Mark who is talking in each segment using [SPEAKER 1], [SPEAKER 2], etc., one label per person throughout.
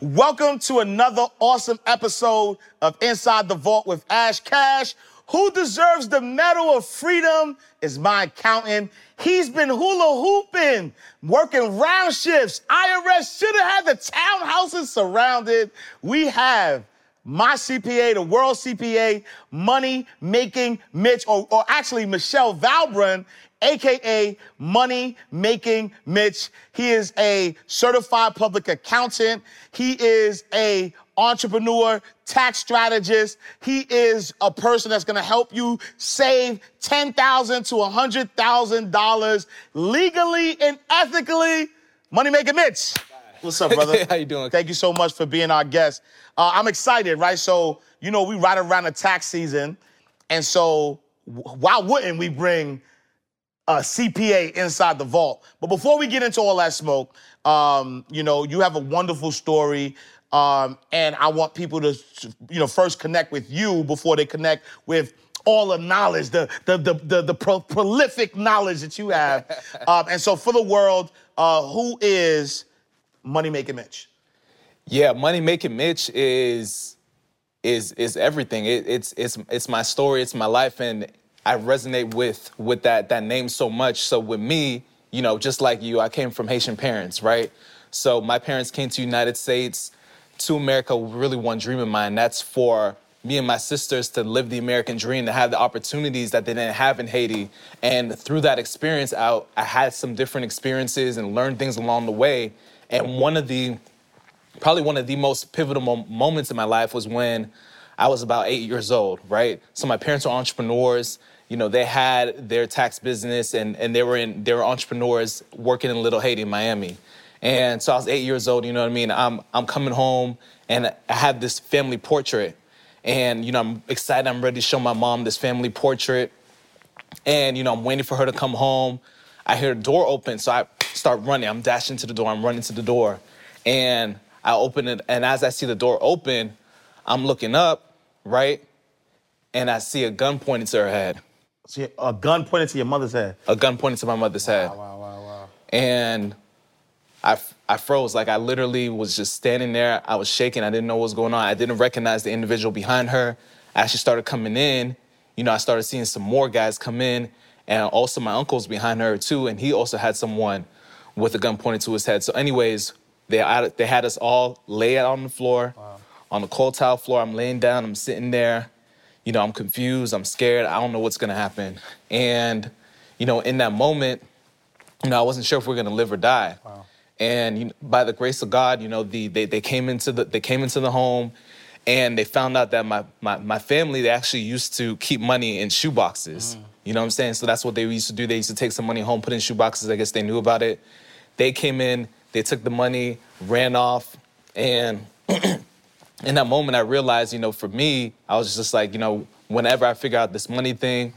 [SPEAKER 1] Welcome to another awesome episode of Inside the Vault with Ash Cash. Who deserves the Medal of Freedom is my accountant. He's been hula hooping, working round shifts. IRS should have had the townhouses surrounded. We have my CPA, the world CPA, money making Mitch, or, or actually Mitchell Valbrun, aka Money Making Mitch. He is a certified public accountant. He is a entrepreneur, tax strategist. He is a person that's going to help you save $10,000 to $100,000 legally and ethically. Money Making Mitch. What's up, brother?
[SPEAKER 2] How you doing?
[SPEAKER 1] Thank you so much for being our guest. Uh, I'm excited, right? So, you know, we right around the tax season. And so, why wouldn't we bring a CPA inside the vault? But before we get into all that smoke, um, you know, you have a wonderful story. Um, and I want people to, you know, first connect with you before they connect with all the knowledge, the the the the, the pro- prolific knowledge that you have. um, and so, for the world, uh, who is Money Making Mitch?
[SPEAKER 2] Yeah, money making Mitch is is is everything. It, it's it's it's my story. It's my life, and I resonate with with that that name so much. So with me, you know, just like you, I came from Haitian parents, right? So my parents came to United States, to America, really one dream in mind. That's for me and my sisters to live the American dream, to have the opportunities that they didn't have in Haiti. And through that experience, I, I had some different experiences and learned things along the way. And one of the probably one of the most pivotal mo- moments in my life was when I was about eight years old, right? So my parents were entrepreneurs. You know, they had their tax business and, and they were in they were entrepreneurs working in Little Haiti, Miami. And so I was eight years old, you know what I mean? I'm I'm coming home and I have this family portrait. And you know, I'm excited, I'm ready to show my mom this family portrait. And you know, I'm waiting for her to come home. I hear the door open, so I start running. I'm dashing to the door, I'm running to the door. And I open it, and as I see the door open, I'm looking up, right? And I see a gun pointed to her head.
[SPEAKER 1] See, a gun pointed to your mother's head.
[SPEAKER 2] A gun pointed to my mother's head.
[SPEAKER 1] Wow, wow, wow.
[SPEAKER 2] And I, I froze. Like I literally was just standing there. I was shaking. I didn't know what was going on. I didn't recognize the individual behind her. As she started coming in, you know, I started seeing some more guys come in, and also my uncle's behind her too, and he also had someone with a gun pointed to his head. So, anyways, they had, they had us all lay out on the floor, on the cold tile floor. I'm laying down. I'm sitting there. You know, I'm confused. I'm scared. I don't know what's gonna happen. And, you know, in that moment, you know, I wasn't sure if we are gonna live or die. And you know, by the grace of God, you know, the they, they came into the they came into the home and they found out that my, my my family they actually used to keep money in shoe boxes. Mm. You know what I'm saying? So that's what they used to do. They used to take some money home, put in shoe boxes. I guess they knew about it. They came in, they took the money, ran off, and in that moment I realized, you know, for me, I was just like, you know, whenever I figure out this money thing,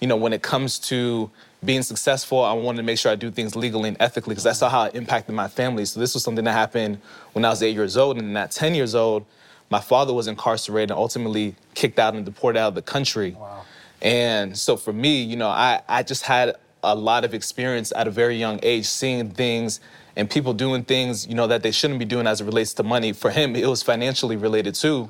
[SPEAKER 2] you know, when it comes to being successful, I wanted to make sure I do things legally and ethically because that's how it impacted my family. So this was something that happened when I was eight years old, and then at 10 years old, my father was incarcerated and ultimately kicked out and deported out of the country. Wow. And so for me, you know, I, I just had a lot of experience at a very young age seeing things and people doing things, you know, that they shouldn't be doing as it relates to money. For him, it was financially related too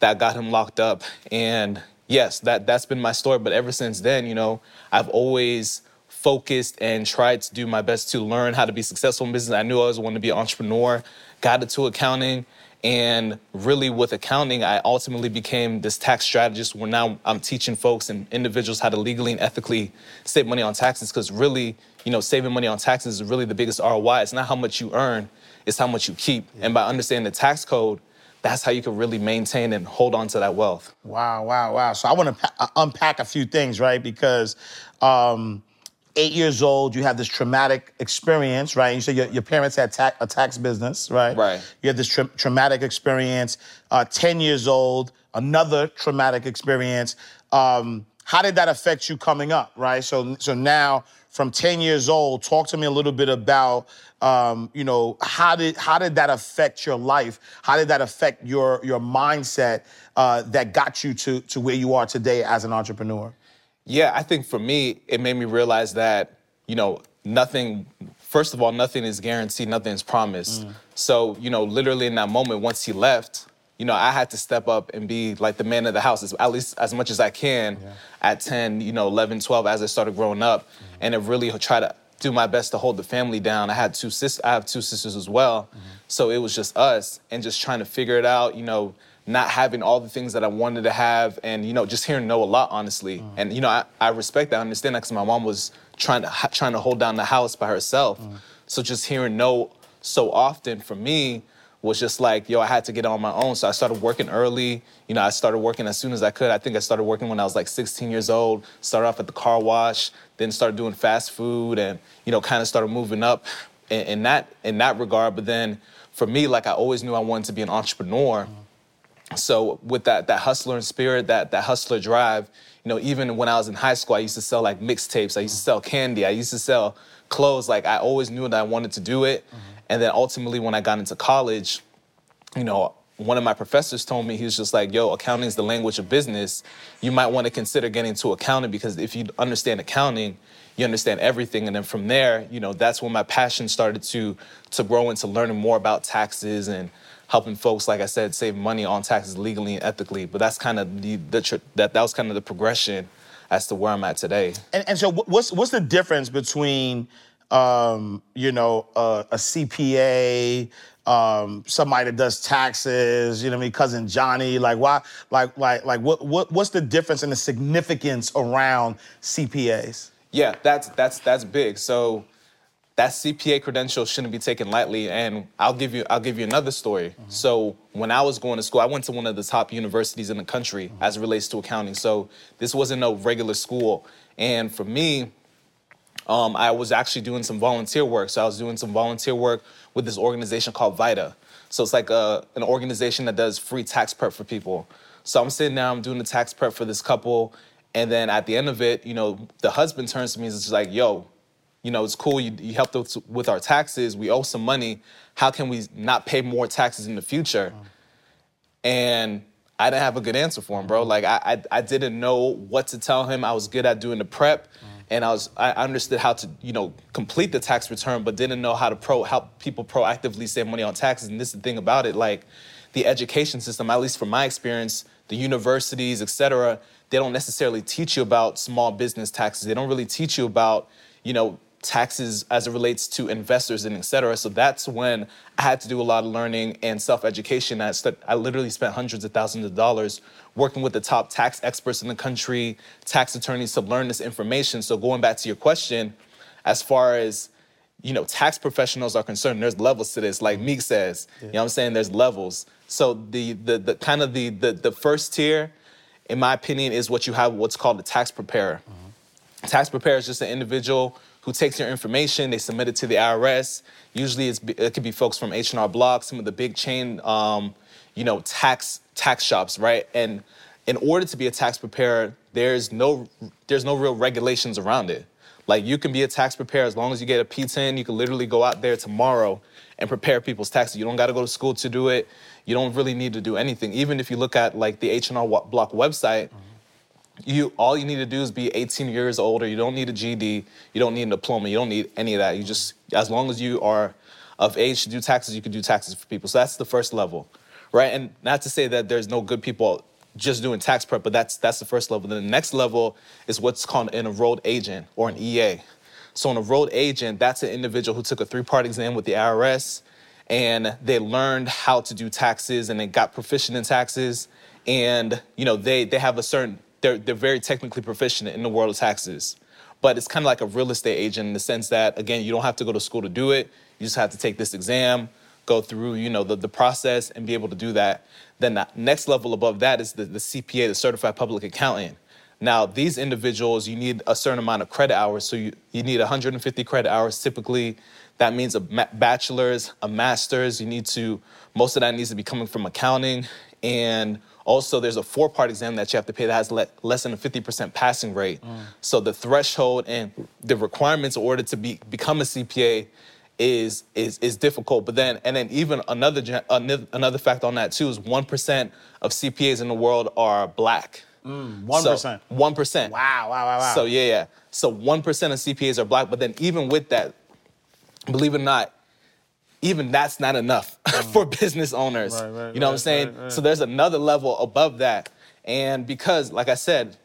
[SPEAKER 2] that got him locked up. And yes, that that's been my story. But ever since then, you know, I've always focused and tried to do my best to learn how to be successful in business. I knew I always wanted to be an entrepreneur, got into accounting, and really with accounting, I ultimately became this tax strategist where now I'm teaching folks and individuals how to legally and ethically save money on taxes because really, you know, saving money on taxes is really the biggest ROI. It's not how much you earn, it's how much you keep. And by understanding the tax code, that's how you can really maintain and hold on to that wealth.
[SPEAKER 1] Wow, wow, wow. So I want to pa- uh, unpack a few things, right? Because um, eight years old, you have this traumatic experience, right? You said your, your parents had ta- a tax business, right?
[SPEAKER 2] Right.
[SPEAKER 1] You had this tra- traumatic experience. Uh, 10 years old, another traumatic experience. Um, how did that affect you coming up, right? So, so now from 10 years old, talk to me a little bit about, um, you know, how did how did that affect your life? How did that affect your your mindset uh, that got you to to where you are today as an entrepreneur?
[SPEAKER 2] Yeah, I think for me, it made me realize that, you know, nothing, first of all, nothing is guaranteed, nothing is promised.
[SPEAKER 1] Mm.
[SPEAKER 2] So, you know, literally in that moment, once he left, you know, I had to step up and be like the man of the house, at least as much as I can at 10, you know, 11, 12, as I started growing up. And to really try to do my best to hold the family down. I had two sis, I have two sisters as well. So it was just us and just trying to figure it out, you know, not having all the things that I wanted to have, and you know, just hearing no a lot, honestly. Mm. And you know, I, I respect that, I understand that, because my mom was trying to trying to hold down the house by herself. Mm. So just hearing no so often for me was just like, yo, I had to get on my own. So I started working early. You know, I started working as soon as I could. I think I started working when I was like 16 years old. Started off at the car wash, then started doing fast food, and you know, kind of started moving up in, in that in that regard. But then for me, like I always knew I wanted to be an entrepreneur mm. So with that that hustler spirit, that that hustler drive, you know, even when I was in high school, I used to sell like mixtapes. I used to sell candy. I used to sell clothes. Like I always knew that I wanted to do it. Mm-hmm. And then ultimately, when I got into college, you know, one of my professors told me he was just like, "Yo, accounting is the language of business. You might want to consider getting into accounting because if you understand accounting, you understand everything." And then from there, you know, that's when my passion started to to grow into learning more about taxes and helping folks, like I said, save money on taxes legally and ethically. But that's kind of the, the tr- that that was kind of the progression as to where I'm at today.
[SPEAKER 1] And, and so, what's what's the difference between, um, you know, uh, a CPA, um, somebody that does taxes, you know, what I mean, cousin Johnny, like why, like, like, like, what, what, what's the difference and the significance around CPAs?
[SPEAKER 2] Yeah, that's that's that's big. So that CPA credential shouldn't be taken lightly. And I'll give you I'll give you another story. Mm-hmm. So when I was going to school, I went to one of the top universities in the country mm-hmm. as it relates to accounting. So this wasn't no regular school. And for me, um, I was actually doing some volunteer work. So I was doing some volunteer work with this organization called VITA. So it's like a, an organization that does free tax prep for people. So I'm sitting there, I'm doing the tax prep for this couple, and then at the end of it, you know, the husband turns to me and is just like, "Yo, you know, it's cool. You, you helped us with our taxes. We owe some money. How can we not pay more taxes in the future?" And I didn't have a good answer for him, bro. Mm-hmm. Like I, I, I didn't know what to tell him. I was good at doing the prep, mm-hmm. and I was I understood how to you know complete the tax return, but didn't know how to pro help people proactively save money on taxes. And this is the thing about it, like the education system, at least from my experience, the universities, et cetera, they don't necessarily teach you about small business taxes. They don't really teach you about you know taxes as it relates to investors and et cetera. So that's when I had to do a lot of learning and self-education. I, st- I literally spent hundreds of thousands of dollars working with the top tax experts in the country, tax attorneys to learn this information. So going back to your question, as far as you know, tax professionals are concerned, there's levels to this. Like mm-hmm. Meek says, you know what I'm saying? There's levels. So the the the kind of the the, the first tier, in my opinion, is what you have what's called a tax preparer. Uh-huh. Tax preparer is just an individual who takes your information, they submit it to the IRS. Usually, it could be folks from H and R Block, some of the big chain, um, you know, tax tax shops, right? And in order to be a tax preparer, there's no there's no real regulations around it. Like you can be a tax preparer as long as you get a PTIN. You can literally go out there tomorrow and prepare people's taxes. You don't got to go to school to do it. You don't really need to do anything. Even if you look at like the H and R Block website you all you need to do is be 18 years old or you don't need a GD, you don't need a diploma, you don't need any of that. You just as long as you are of age to do taxes, you can do taxes for people. So that's the first level. Right? And not to say that there's no good people just doing tax prep, but that's that's the first level. Then the next level is what's called an enrolled agent or an EA. So an enrolled agent, that's an individual who took a three-part exam with the IRS and they learned how to do taxes and they got proficient in taxes and you know they they have a certain they're they're very technically proficient in the world of taxes. But it's kind of like a real estate agent in the sense that again, you don't have to go to school to do it. You just have to take this exam, go through, you know, the, the process and be able to do that. Then the next level above that is the, the CPA, the certified public accountant. Now, these individuals, you need a certain amount of credit hours. So you, you need 150 credit hours. Typically, that means a bachelor's, a master's. You need to, most of that needs to be coming from accounting. And also, there's a four part exam that you have to pay that has le- less than a 50% passing rate. Mm. So the threshold and the requirements in order to be, become a CPA is is is difficult. But then and then even another another fact on that too is one percent of CPAs in the world are black.
[SPEAKER 1] Mm, one percent.
[SPEAKER 2] One percent.
[SPEAKER 1] Wow, wow, wow, wow.
[SPEAKER 2] So yeah, yeah. So one percent of CPAs are black. But then even with that, believe it or not, even that's not enough mm. for business owners. Right, right, you know right, what I'm saying? So there's another level above that. And because, like I said,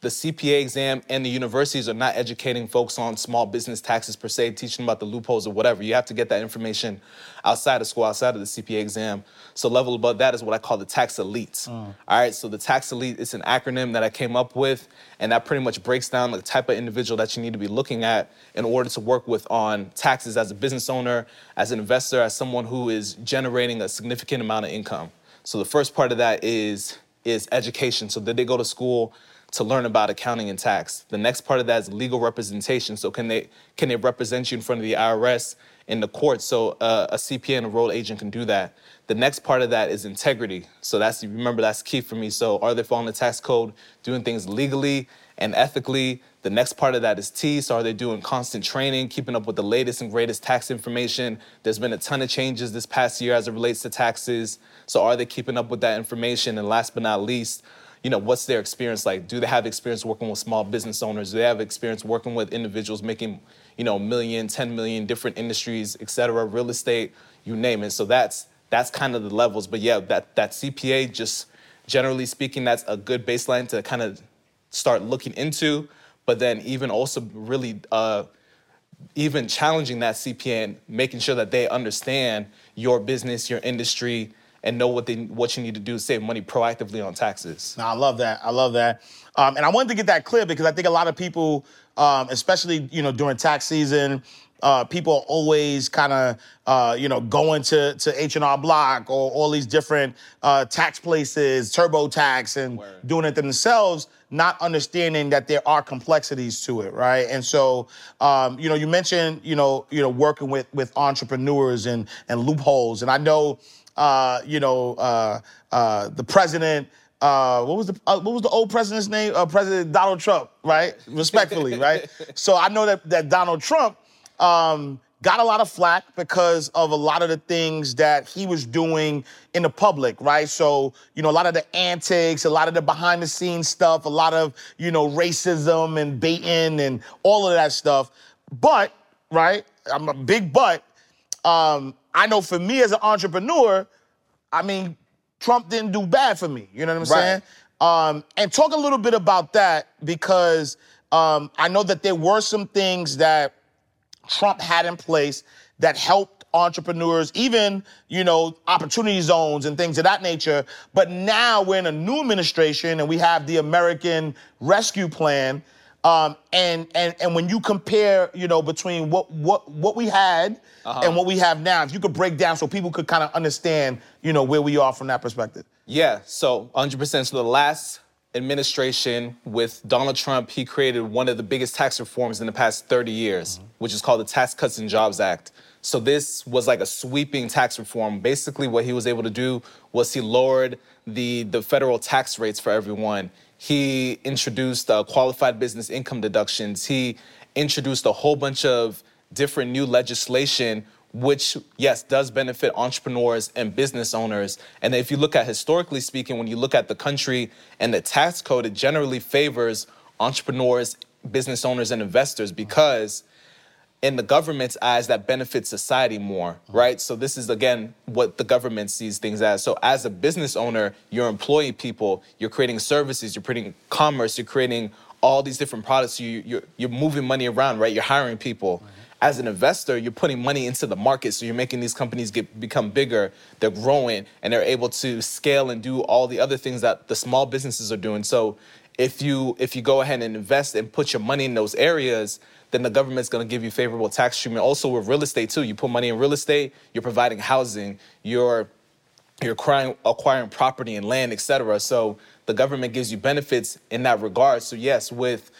[SPEAKER 2] the CPA exam and the universities are not educating folks on small business taxes per se, teaching them about the loopholes or whatever. You have to get that information outside of school, outside of the CPA exam. So level above that is what I call the tax elites. Mm. All right, so the tax elite is an acronym that I came up with, and that pretty much breaks down the type of individual that you need to be looking at in order to work with on taxes as a business owner, as an investor, as someone who is generating a significant amount of income. So the first part of that is is education. So did they go to school? To learn about accounting and tax. The next part of that is legal representation. So can they can they represent you in front of the IRS in the court? So uh, a CPA and an enrolled agent can do that. The next part of that is integrity. So that's remember that's key for me. So are they following the tax code, doing things legally and ethically? The next part of that is T. So are they doing constant training, keeping up with the latest and greatest tax information? There's been a ton of changes this past year as it relates to taxes. So are they keeping up with that information? And last but not least, you know, what's their experience like? Do they have experience working with small business owners? Do they have experience working with individuals making, you know, million, 10 million, different industries, et cetera, real estate, you name it. So that's that's kind of the levels. But yeah, that that CPA, just generally speaking, that's a good baseline to kind of start looking into. But then even also really uh, even challenging that CPA and making sure that they understand your business, your industry, and know what they what you need to do to save money proactively on taxes.
[SPEAKER 1] I love that. I love that. Um, and I wanted to get that clear because I think a lot of people, um, especially you know during tax season, uh, people always kind of uh, you know going to to H and R Block or all these different uh, tax places, TurboTax, and Word. doing it themselves, not understanding that there are complexities to it, right? And so, um, you know, you mentioned you know you know working with with entrepreneurs and and loopholes, and I know uh, you know, uh, uh, the president. Uh, what was the uh, what was the old president's name? Uh, president Donald Trump, right? Respectfully, right? So I know that that Donald Trump um, got a lot of flack because of a lot of the things that he was doing in the public, right? So, you know, a lot of the antics, a lot of the behind the scenes stuff, a lot of, you know, racism and baiting and all of that stuff. But, right, I'm a big but. Um, I know for me as an entrepreneur, I mean, Trump didn't do bad for me. You know what I'm right. saying? Um, and talk a little bit about that because um, I know that there were some things that Trump had in place that helped entrepreneurs, even you know opportunity zones and things of that nature. But now we're in a new administration and we have the American Rescue Plan. Um, and and and when you compare, you know, between what what what we had uh-huh. and what we have now, if you could break down so people could kind of understand, you know, where we are from that perspective.
[SPEAKER 2] Yeah. So 100%. So the last administration with Donald Trump, he created one of the biggest tax reforms in the past 30 years, mm-hmm. which is called the Tax Cuts and Jobs Act. So this was like a sweeping tax reform. Basically, what he was able to do was he lowered the the federal tax rates for everyone. He introduced uh, qualified business income deductions. He introduced a whole bunch of different new legislation which yes does benefit entrepreneurs and business owners and if you look at historically speaking when you look at the country and the tax code it generally favors entrepreneurs business owners and investors because in the government's eyes that benefits society more right? So this is again what the government sees things as. So as a business owner you're employing people you're creating services you're creating commerce you're creating all these different products. You, you're, you're moving money around right? You're hiring people. As an investor, you're putting money into the market, so you're making these companies get become bigger. They're growing, and they're able to scale and do all the other things that the small businesses are doing. So, if you if you go ahead and invest and put your money in those areas, then the government's going to give you favorable tax treatment. Also with real estate too, you put money in real estate, you're providing housing, you're you're acquiring, acquiring property and land, et cetera. So the government gives you benefits in that regard. So yes, with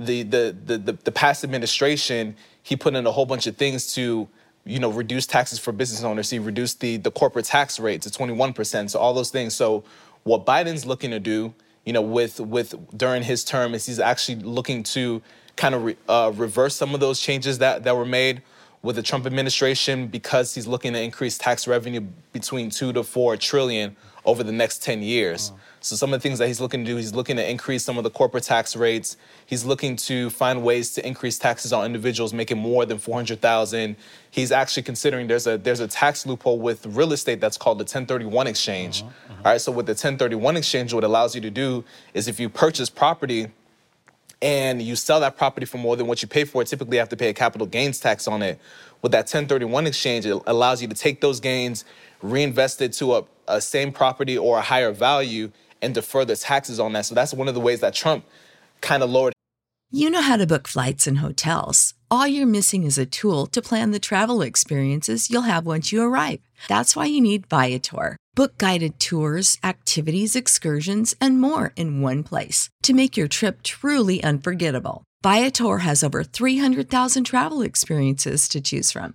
[SPEAKER 2] the the the the, the past administration, he put in a whole bunch of things to you know reduce taxes for business owners. He reduced the the corporate tax rate to 21 percent. So all those things. So what Biden's looking to do, you know, with with during his term is he's actually looking to kind of re, uh, reverse some of those changes that that were made with the Trump administration because he's looking to increase tax revenue between two to four trillion over the next 10 years. Wow. So some of the things that he's looking to do, he's looking to increase some of the corporate tax rates. He's looking to find ways to increase taxes on individuals making more than 400,000. He's actually considering there's a there's a tax loophole with real estate that's called the 1031 exchange. Uh-huh, uh-huh. All right, so with the 1031 exchange what it allows you to do is if you purchase property and you sell that property for more than what you pay for it, typically you have to pay a capital gains tax on it. With that 1031 exchange, it allows you to take those gains, reinvest it to a, a same property or a higher value, and defer the taxes on that. So that's one of the ways that Trump kind of lowered.
[SPEAKER 3] You know how to book flights and hotels. All you're missing is a tool to plan the travel experiences you'll have once you arrive. That's why you need Viator. Book guided tours, activities, excursions, and more in one place to make your trip truly unforgettable. Viator has over 300,000 travel experiences to choose from.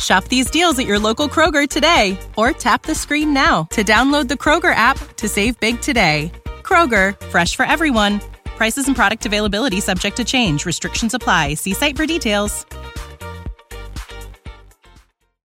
[SPEAKER 4] Shop these deals at your local Kroger today or tap the screen now to download the Kroger app to save big today. Kroger, fresh for everyone. Prices and product availability subject to change. Restrictions apply. See site for details.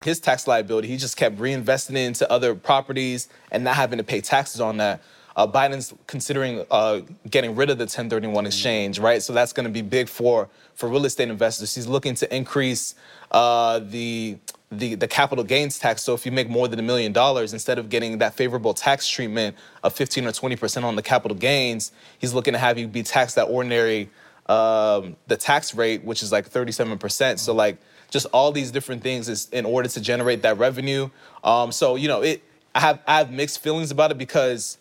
[SPEAKER 2] His tax liability, he just kept reinvesting into other properties and not having to pay taxes on that. Uh, Biden's considering uh, getting rid of the 1031 exchange, right? So that's going to be big for for real estate investors. He's looking to increase uh, the, the the capital gains tax. So if you make more than a million dollars, instead of getting that favorable tax treatment of 15 or 20 percent on the capital gains, he's looking to have you be taxed at ordinary um, the tax rate, which is like 37 percent. So like just all these different things is in order to generate that revenue. Um, so you know it. I have I have mixed feelings about it because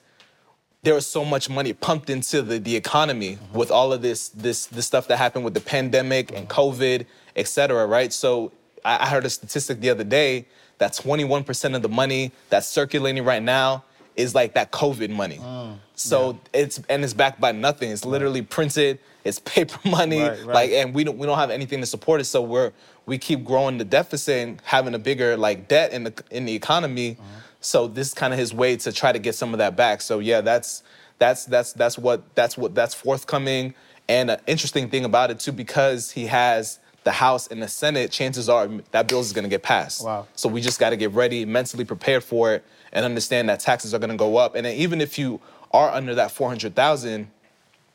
[SPEAKER 2] there was so much money pumped into the, the economy mm-hmm. with all of this this this stuff that happened with the pandemic and COVID, et cetera, right? So I, I heard a statistic the other day that 21% of the money that's circulating right now is like that COVID money. Mm, so yeah. it's and it's backed by nothing. It's literally printed. It's paper money. Right, right. Like and we don't we don't have anything to support it. So we're we keep growing the deficit and having a bigger like debt in the in the economy. Mm-hmm. So this is kind of his way to try to get some of that back. So yeah, that's that's that's that's what that's what that's forthcoming. And an interesting thing about it too, because he has the House and the Senate, chances are that bill is going to get passed.
[SPEAKER 1] Wow.
[SPEAKER 2] So we just got to get ready, mentally prepared for it, and understand that taxes are going to go up. And even if you are under that 400,000,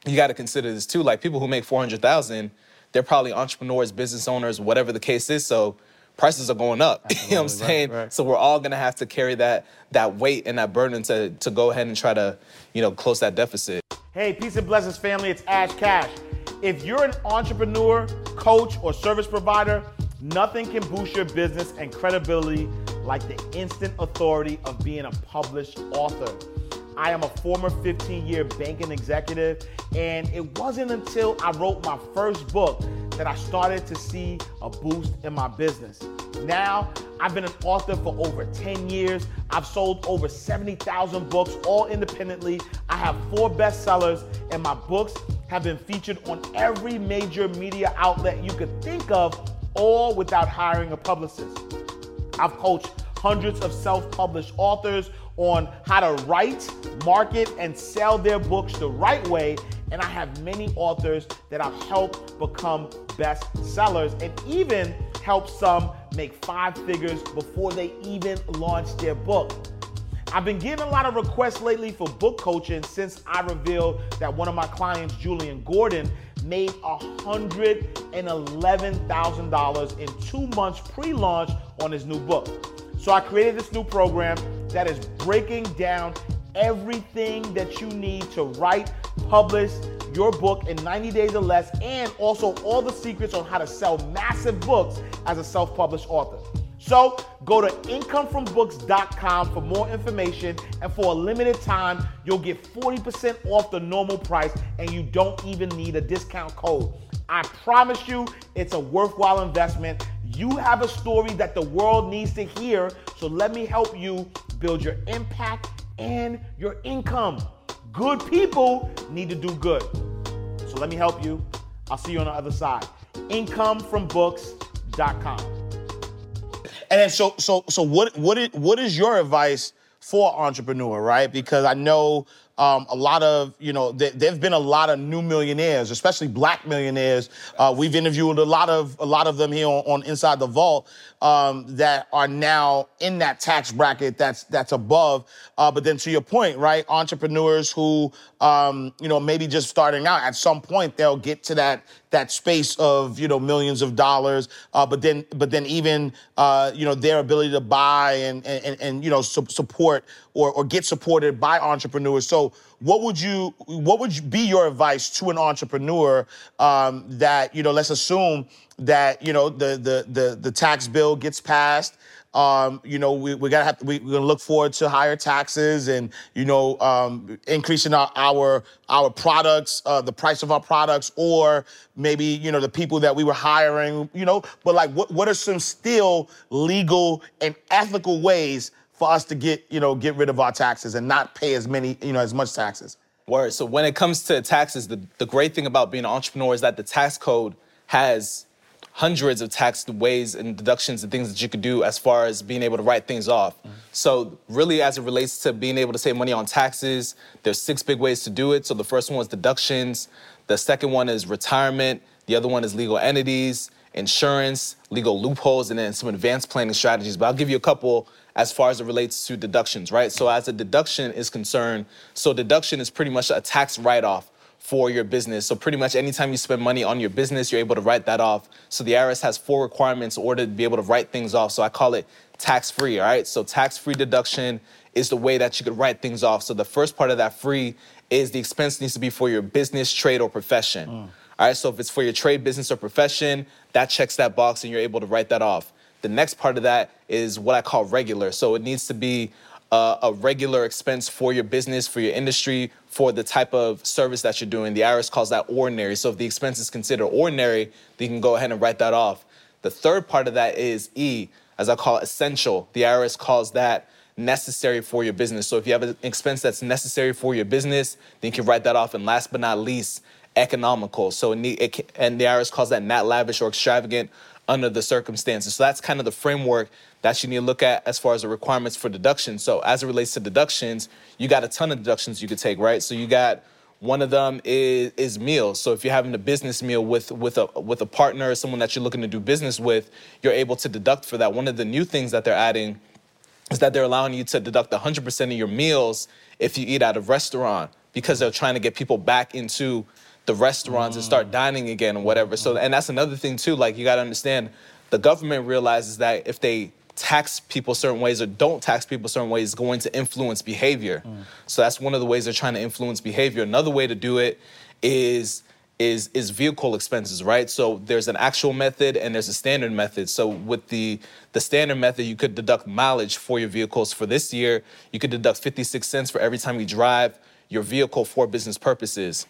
[SPEAKER 2] you got to consider this too. Like people who make 400,000, they're probably entrepreneurs, business owners, whatever the case is. So prices are going up. Absolutely, you know what I'm saying? Right, right. So we're all gonna have to carry that that weight and that burden to to go ahead and try to, you know, close that deficit.
[SPEAKER 1] Hey, peace and blessings, family. It's Ash Cash. If you're an entrepreneur, coach, or service provider, nothing can boost your business and credibility like the instant authority of being a published author. I am a former 15 year banking executive, and it wasn't until I wrote my first book that I started to see a boost in my business. Now, I've been an author for over 10 years. I've sold over 70,000 books, all independently. I have four bestsellers, and my books have been featured on every major media outlet you could think of, all without hiring a publicist. I've coached hundreds of self published authors on how to write, market, and sell their books the right way. And I have many authors that I've helped become best sellers and even help some make five figures before they even launch their book. I've been getting a lot of requests lately for book coaching since I revealed that one of my clients, Julian Gordon, made $111,000 in two months pre launch on his new book. So I created this new program that is breaking down everything that you need to write, publish your book in 90 days or less, and also all the secrets on how to sell massive books as a self published author. So go to incomefrombooks.com for more information, and for a limited time, you'll get 40% off the normal price, and you don't even need a discount code. I promise you, it's a worthwhile investment. You have a story that the world needs to hear, so let me help you build your impact and your income. Good people need to do good. So let me help you. I'll see you on the other side. Incomefrombooks.com. And so so so what what is, what is your advice for entrepreneur, right? Because I know um, a lot of, you know, there, have been a lot of new millionaires, especially black millionaires. Uh, we've interviewed a lot of a lot of them here on, on Inside the Vault um, that are now in that tax bracket that's that's above. Uh, but then to your point, right, entrepreneurs who, um, you know, maybe just starting out, at some point they'll get to that that space of you know millions of dollars. Uh, but then but then even uh, you know their ability to buy and and, and you know su- support or, or get supported by entrepreneurs. So what would you what would be your advice to an entrepreneur um, that you know let's assume that you know the the the, the tax bill gets passed um, you know, we, we gotta have we, are gonna look forward to higher taxes and you know um, increasing our our, our products, uh, the price of our products, or maybe you know the people that we were hiring, you know. But like, what what are some still legal and ethical ways for us to get you know get rid of our taxes and not pay as many you know as much taxes?
[SPEAKER 2] Word. So when it comes to taxes, the, the great thing about being an entrepreneur is that the tax code has hundreds of tax ways and deductions and things that you could do as far as being able to write things off. Mm-hmm. So really as it relates to being able to save money on taxes, there's six big ways to do it. So the first one is deductions, the second one is retirement, the other one is legal entities, insurance, legal loopholes, and then some advanced planning strategies. But I'll give you a couple as far as it relates to deductions, right? So as a deduction is concerned, so deduction is pretty much a tax write-off for your business. So pretty much anytime you spend money on your business, you're able to write that off. So the IRS has four requirements in order to be able to write things off. So I call it tax-free, all right? So tax-free deduction is the way that you could write things off. So the first part of that free is the expense needs to be for your business, trade, or profession. Mm. All right, so if it's for your trade, business, or profession, that checks that box and you're able to write that off. The next part of that is what I call regular. So it needs to be uh, a regular expense for your business, for your industry, for the type of service that you're doing. The IRS calls that ordinary. So if the expense is considered ordinary, then you can go ahead and write that off. The third part of that is E, as I call it, essential. The IRS calls that necessary for your business. So if you have an expense that's necessary for your business, then you can write that off. And last but not least, economical. So it, it and the IRS calls that not lavish or extravagant under the circumstances. So that's kind of the framework that you need to look at as far as the requirements for deductions. So as it relates to deductions, you got a ton of deductions you could take, right? So you got one of them is is meals. So if you're having a business meal with with a with a partner or someone that you're looking to do business with, you're able to deduct for that. One of the new things that they're adding is that they're allowing you to deduct 100% of your meals if you eat at a restaurant because they're trying to get people back into the restaurants mm. and start dining again or whatever. So and that's another thing too. Like you got to understand, the government realizes that if they tax people certain ways or don't tax people certain ways is going to influence behavior. Mm. So that's one of the ways they're trying to influence behavior. Another way to do it is is is vehicle expenses, right? So there's an actual method and there's a standard method. So with the the standard method, you could deduct mileage for your vehicles. For this year, you could deduct 56 cents for every time you drive your vehicle for business purposes.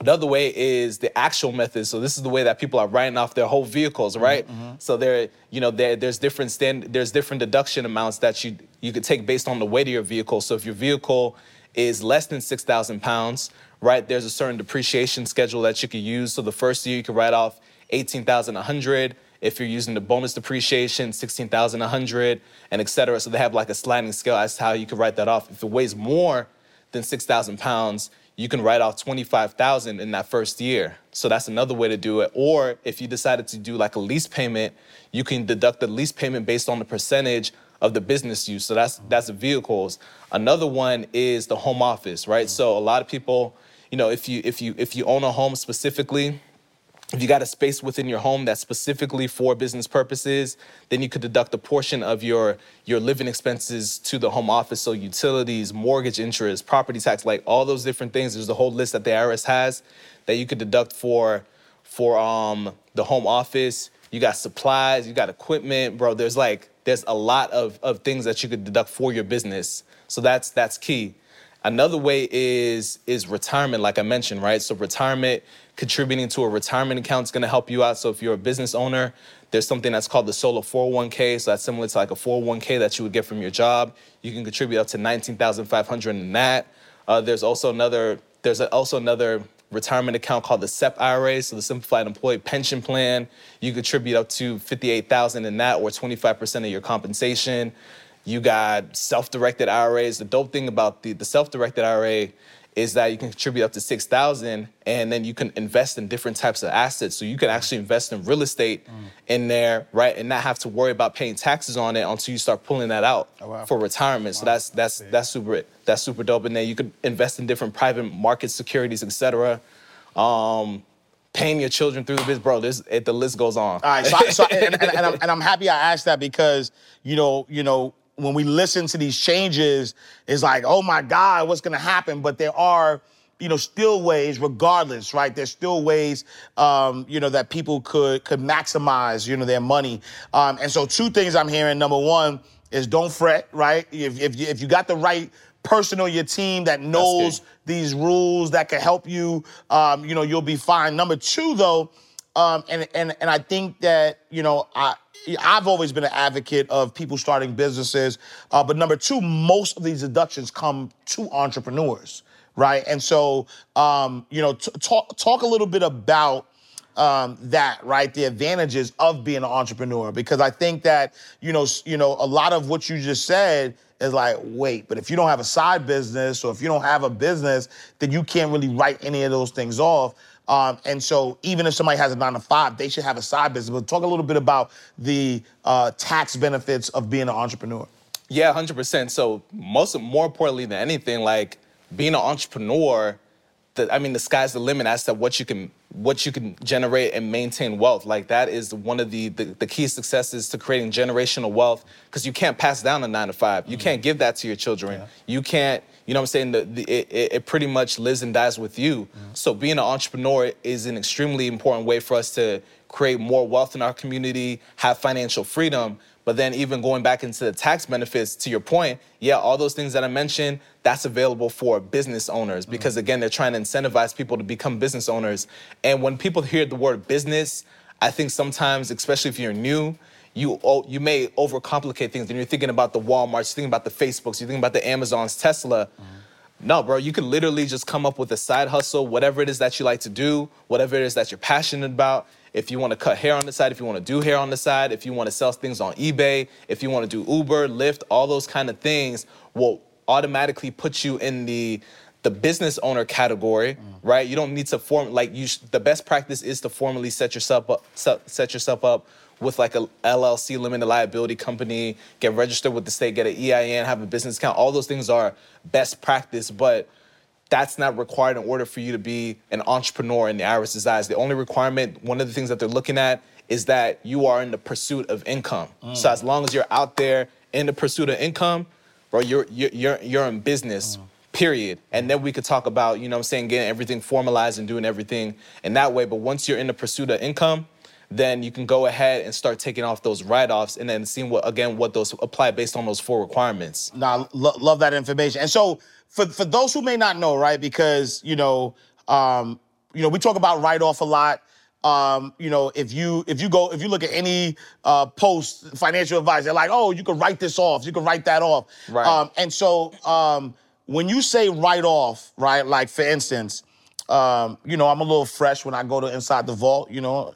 [SPEAKER 2] Another way is the actual method. So this is the way that people are writing off their whole vehicles, mm-hmm, right? Mm-hmm. So there, you know, there, there's different stand, there's different deduction amounts that you you could take based on the weight of your vehicle. So if your vehicle is less than six thousand pounds, right? There's a certain depreciation schedule that you could use. So the first year you could write off eighteen thousand one hundred. If you're using the bonus depreciation, sixteen thousand one hundred, and et cetera. So they have like a sliding scale as to how you could write that off. If it weighs more than six thousand pounds, you can write off 25,000 in that first year. So that's another way to do it. Or if you decided to do like a lease payment, you can deduct the lease payment based on the percentage of the business use. So that's that's vehicles. Another one is the home office, right? So a lot of people, you know, if you if you if you own a home specifically, if you got a space within your home that's specifically for business purposes, then you could deduct a portion of your your living expenses to the home office. So utilities, mortgage interest, property tax, like all those different things. There's a whole list that the IRS has that you could deduct for for um the home office. You got supplies, you got equipment, bro. There's like there's a lot of, of things that you could deduct for your business. So that's that's key. Another way is is retirement, like I mentioned, right? So retirement, contributing to a retirement account is going to help you out. So if you're a business owner, there's something that's called the solo 401k. So that's similar to like a 401k that you would get from your job. You can contribute up to 19,500 in that. Uh, there's also another there's also another retirement account called the SEP IRA, so the Simplified Employee Pension Plan. You contribute up to 58,000 in that, or 25% of your compensation. You got self-directed IRAs. The dope thing about the, the self-directed IRA is that you can contribute up to 6,000 and then you can invest in different types of assets. So you can actually invest in real estate mm. in there, right? And not have to worry about paying taxes on it until you start pulling that out oh, wow. for retirement. Wow. So that's that's that's super that's super dope. And then you could invest in different private market securities, etc. Um, paying your children through the business, bro. This it, the list goes on.
[SPEAKER 1] All right, so, so and, and, and, I'm, and I'm happy I asked that because you know, you know, when we listen to these changes, it's like, oh my God, what's gonna happen? But there are, you know, still ways, regardless, right? There's still ways, um, you know, that people could could maximize, you know, their money. Um, and so, two things I'm hearing. Number one is don't fret, right? If if you, if you got the right person on your team that knows these rules that can help you, um, you know, you'll be fine. Number two, though, um, and and and I think that you know I I've always been an advocate of people starting businesses. Uh, but number two, most of these deductions come to entrepreneurs, right? And so, um, you know, t- talk talk a little bit about um, that, right? The advantages of being an entrepreneur, because I think that you know, you know, a lot of what you just said is like, wait, but if you don't have a side business or if you don't have a business, then you can't really write any of those things off. Um, and so even if somebody has a nine to five, they should have a side business. But talk a little bit about the uh, tax benefits of being an entrepreneur.
[SPEAKER 2] Yeah, 100%. So most, more importantly than anything, like being an entrepreneur, the, I mean, the sky's the limit as to what you can what you can generate and maintain wealth. Like that is one of the the, the key successes to creating generational wealth because you can't pass down a nine to five. You mm-hmm. can't give that to your children. Yeah. You can't you know what I'm saying? The, the, it, it, pretty much lives and dies with you. Mm-hmm. So being an entrepreneur is an extremely important way for us to create more wealth in our community, have financial freedom. But then even going back into the tax benefits, to your point, yeah, all those things that I mentioned, that's available for business owners because mm-hmm. again, they're trying to incentivize people to become business owners. And when people hear the word business, I think sometimes, especially if you're new, you you may overcomplicate things and you're thinking about the Walmarts, you're thinking about the Facebooks, you're thinking about the Amazons, Tesla. Mm-hmm. No, bro, you can literally just come up with a side hustle, whatever it is that you like to do, whatever it is that you're passionate about. If you want to cut hair on the side, if you want to do hair on the side, if you want to sell things on eBay, if you want to do Uber, Lyft, all those kind of things will automatically put you in the the business owner category, mm. right? You don't need to form like you. Sh- the best practice is to formally set yourself up, set yourself up with like a LLC, limited liability company, get registered with the state, get an EIN, have a business account. All those things are best practice, but that's not required in order for you to be an entrepreneur in the IRS's eyes. The only requirement, one of the things that they're looking at, is that you are in the pursuit of income. Mm. So as long as you're out there in the pursuit of income, bro, you're you're you're, you're in business. Mm. Period. And then we could talk about, you know I'm saying, getting everything formalized and doing everything in that way. But once you're in the pursuit of income, then you can go ahead and start taking off those write-offs and then seeing what again what those apply based on those four requirements.
[SPEAKER 1] Now, lo- love that information. And so for for those who may not know, right? Because you know, um, you know, we talk about write-off a lot. Um, you know, if you if you go if you look at any uh, post financial advice, they're like, oh, you can write this off, you can write that off.
[SPEAKER 2] Right.
[SPEAKER 1] Um, and so um, when you say write off, right? Like for instance um, you know, I'm a little fresh when I go to inside the vault. You know,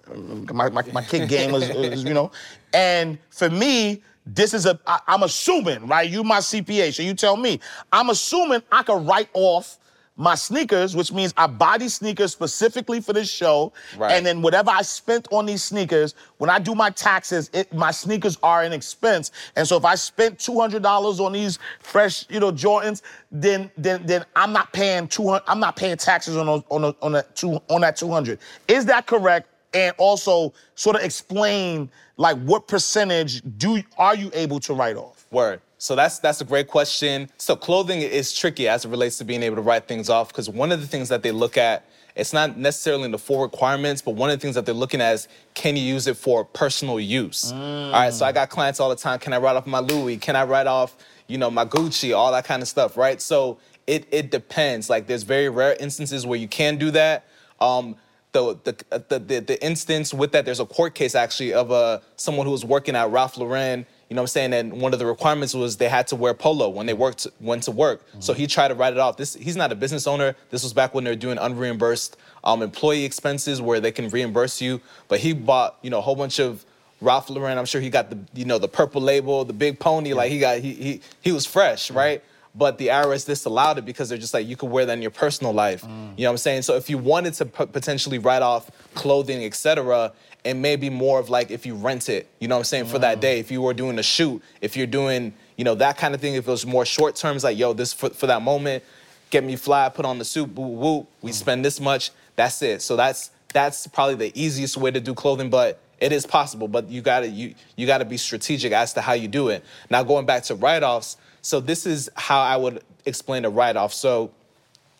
[SPEAKER 1] my my, my kick game is, is, you know, and for me, this is a. I, I'm assuming, right? You my CPA, so you tell me. I'm assuming I could write off my sneakers, which means I buy these sneakers specifically for this show.
[SPEAKER 2] Right.
[SPEAKER 1] And then whatever I spent on these sneakers, when I do my taxes, it, my sneakers are an expense. And so if I spent $200 on these fresh, you know, Jordans, then then then I'm not paying 200 I'm not paying taxes on those, on those, on that two on that 200. Is that correct? And also sort of explain like what percentage do are you able to write off?
[SPEAKER 2] Word. So that's that's a great question. So clothing is tricky as it relates to being able to write things off because one of the things that they look at it's not necessarily in the full requirements, but one of the things that they're looking at is can you use it for personal use? All right, so I got clients all the time. Can I write off my Louis? Can I write off, you know, my Gucci, all that kind of stuff, right? So it it depends. Like there's very rare instances where you can do that. Um, the, the the the the instance with that, there's a court case actually of uh, someone who was working at Ralph Lauren. You know what I'm saying? And one of the requirements was they had to wear polo when they worked went to work. So he tried to write it off. This he's not a business owner. This was back when they were doing unreimbursed um, employee expenses where they can reimburse you. But he bought you know a whole bunch of Ralph Lauren. I'm sure he got the you know the purple label, the big pony. Like he got he he he was fresh, right? But the IRS disallowed it because they're just like you could wear that in your personal life. Mm. You know what I'm saying? So if you wanted to p- potentially write off clothing, etc., it may be more of like if you rent it. You know what I'm saying for that mm. day. If you were doing a shoot, if you're doing you know that kind of thing. If it was more short terms, like yo, this for, for that moment, get me fly, put on the suit, woo woo. We mm. spend this much. That's it. So that's that's probably the easiest way to do clothing, but it is possible. But you gotta you you gotta be strategic as to how you do it. Now going back to write-offs, so this is how I would explain a write-off. So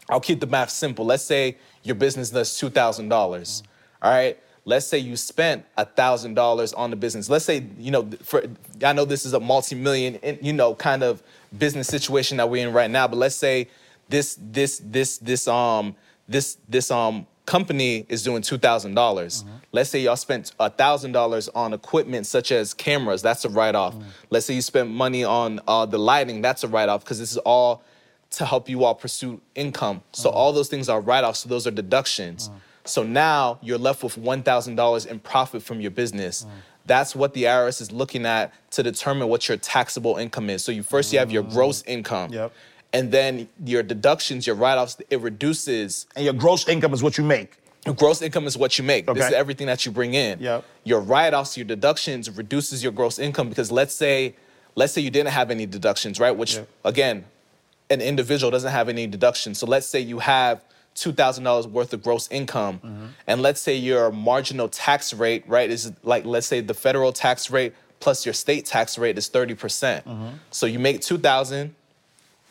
[SPEAKER 2] I'll keep the math simple. Let's say your business does two thousand dollars. All right. Let's say you spent thousand dollars on the business. Let's say you know, for I know this is a multi-million, you know, kind of business situation that we're in right now. But let's say this this this this um this this um company is doing two thousand dollars. Uh-huh. Let's say y'all spent thousand dollars on equipment such as cameras. That's a write-off. Mm. Let's say you spent money on uh, the lighting. That's a write-off because this is all to help you all pursue income. So uh-huh. all those things are write-offs. So those are deductions. Uh-huh. So now you're left with one thousand dollars in profit from your business. That's what the IRS is looking at to determine what your taxable income is. So you first you have your mm. gross income.
[SPEAKER 1] Yep.
[SPEAKER 2] And then your deductions, your write-offs, it reduces
[SPEAKER 1] And your gross income is what you make.
[SPEAKER 2] Your gross income is what you make. This is everything that you bring in.
[SPEAKER 1] Yep.
[SPEAKER 2] Your write-offs, your deductions reduces your gross income because let's say, let's say you didn't have any deductions, right? Which
[SPEAKER 1] Yep.
[SPEAKER 2] again, an individual doesn't have any deductions. So let's say you have two thousand dollars worth of gross income,
[SPEAKER 1] Mm-hmm.
[SPEAKER 2] and let's say your marginal tax rate, right, is like let's say the federal tax rate plus your state tax rate is thirty percent.
[SPEAKER 1] Mm-hmm.
[SPEAKER 2] So you make two thousand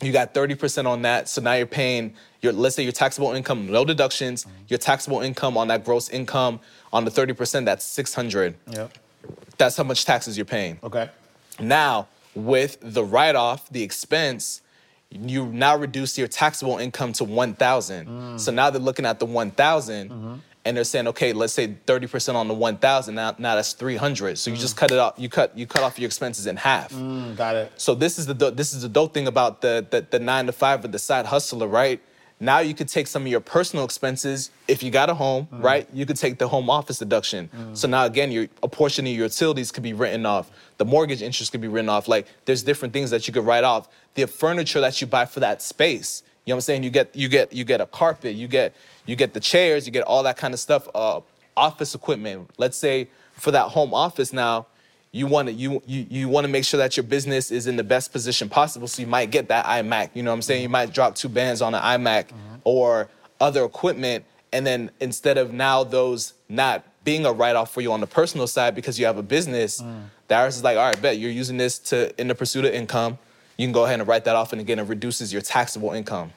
[SPEAKER 2] you got 30% on that. So now you're paying your, let's say your taxable income, no deductions, mm-hmm. your taxable income on that gross income on the 30%, that's 600.
[SPEAKER 1] Yep.
[SPEAKER 2] That's how much taxes you're paying.
[SPEAKER 1] Okay.
[SPEAKER 2] Now, with the write-off, the expense, you now reduce your taxable income to 1,000. Mm. So now they're looking at the 1,000 mm-hmm. And they're saying, okay, let's say 30% on the 1,000. Now, now that's 300. So you just mm. cut it off. You cut you cut off your expenses in half.
[SPEAKER 1] Mm, got it.
[SPEAKER 2] So this is the this is the dope thing about the, the the nine to five or the side hustler, right? Now you could take some of your personal expenses if you got a home, mm. right? You could take the home office deduction. Mm. So now again, your a portion of your utilities could be written off. The mortgage interest could be written off. Like there's different things that you could write off. The furniture that you buy for that space. You know what I'm saying? You get you get you get a carpet, you get you get the chairs, you get all that kind of stuff. Uh, office equipment. Let's say for that home office now, you want to you you, you want to make sure that your business is in the best position possible. So you might get that iMac. You know what I'm saying? You might drop two bands on an iMac or other equipment, and then instead of now those not being a write-off for you on the personal side because you have a business, the IRS is like, all right, bet you're using this to in the pursuit of income. You can go ahead and write that off, and again, it reduces your taxable income.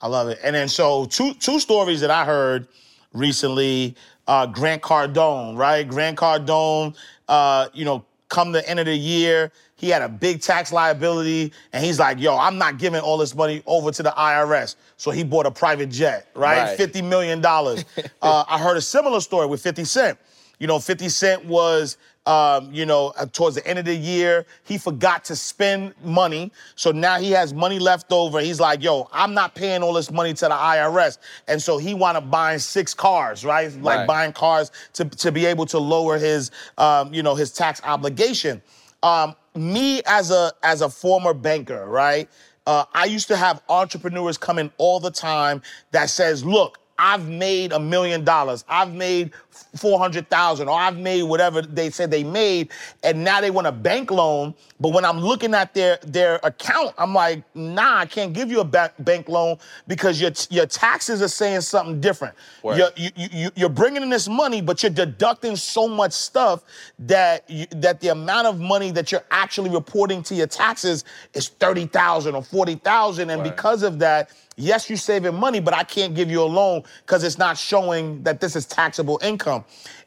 [SPEAKER 1] I love it. And then so two two stories that I heard recently. Uh, Grant Cardone, right? Grant Cardone, uh, you know, come the end of the year, he had a big tax liability, and he's like, "Yo, I'm not giving all this money over to the IRS." So he bought a private jet, right?
[SPEAKER 2] Right.
[SPEAKER 1] Fifty million dollars. uh, I heard a similar story with Fifty Cent. You know, 50 Cent was, um, you know, uh, towards the end of the year, he forgot to spend money. So now he has money left over. He's like, yo, I'm not paying all this money to the IRS. And so he wound up buying six cars, right? Like
[SPEAKER 2] Right.
[SPEAKER 1] buying cars to, to be able to lower his, um, you know, his tax obligation. Um, me as a as a former banker, right? uh, I used to have entrepreneurs come in all the time that says, look, I've made a million dollars. I've made 400,000 or I've made whatever they said they made and now they want a bank loan, but when I'm looking at their their account, I'm like, "Nah, I can't give you a ba- bank loan because your your taxes are saying something different. You're, you, you, you're bringing in this money, but you're deducting so much stuff that you, that the amount of money that you're actually reporting to your taxes is 30,000 or 40,000 and because of that, Yes, you're saving money, but I can't give you a loan because it's not showing that this is taxable income.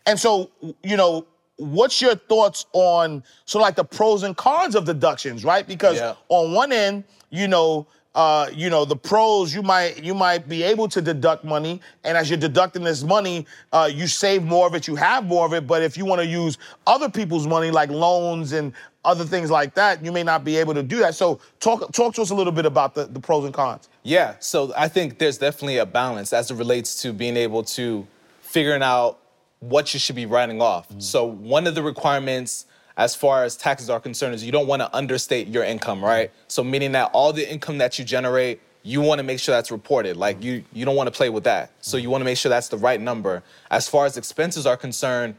[SPEAKER 1] And so, you know, what's your thoughts on so like the pros and cons of deductions, right? Because
[SPEAKER 2] Yeah.
[SPEAKER 1] on one end, you know, uh, you know, the pros you might you might be able to deduct money, and as you're deducting this money, uh, you save more of it, you have more of it. But if you want to use other people's money, like loans and other things like that, you may not be able to do that. So talk talk to us a little bit about the, the pros and cons.
[SPEAKER 2] Yeah, so I think there's definitely a balance as it relates to being able to figuring out what you should be writing off. Mm-hmm. So one of the requirements as far as taxes are concerned is you don't want to understate your income, right? Mm-hmm. So meaning that all the income that you generate, you want to make sure that's reported. Like mm-hmm. you you don't want to play with that. So you want to make sure that's the right number. As far as expenses are concerned,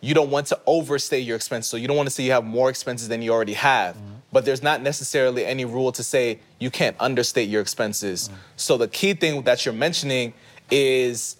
[SPEAKER 2] you don't want to overstate your expenses. So you don't want to say you have more expenses than you already have. But there's not necessarily any rule to say you can't understate your expenses. So the key thing that you're mentioning is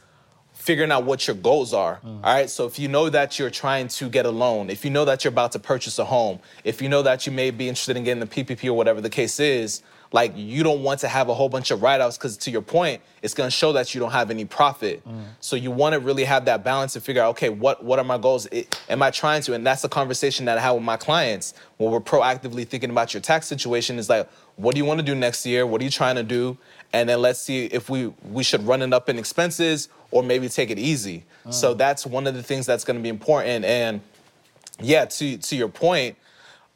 [SPEAKER 2] figuring out what your goals are. Mm. All right. So if you know that you're trying to get a loan, if you know that you're about to purchase a home, if you know that you may be interested in getting the PPP or whatever the case is, like you don't want to have a whole bunch of write-offs because to your point, it's going to show that you don't have any profit. Mm. So you want to really have that balance and figure out, okay, what what are my goals? It- am I trying to? And that's the conversation that I have with my clients when we're proactively thinking about your tax situation. Is like, what do you want to do next year? What are you trying to do? And then let's see if we we should run it up in expenses or maybe take it easy. So mm. that's one of the things that's going to be important. And yeah, to to your point,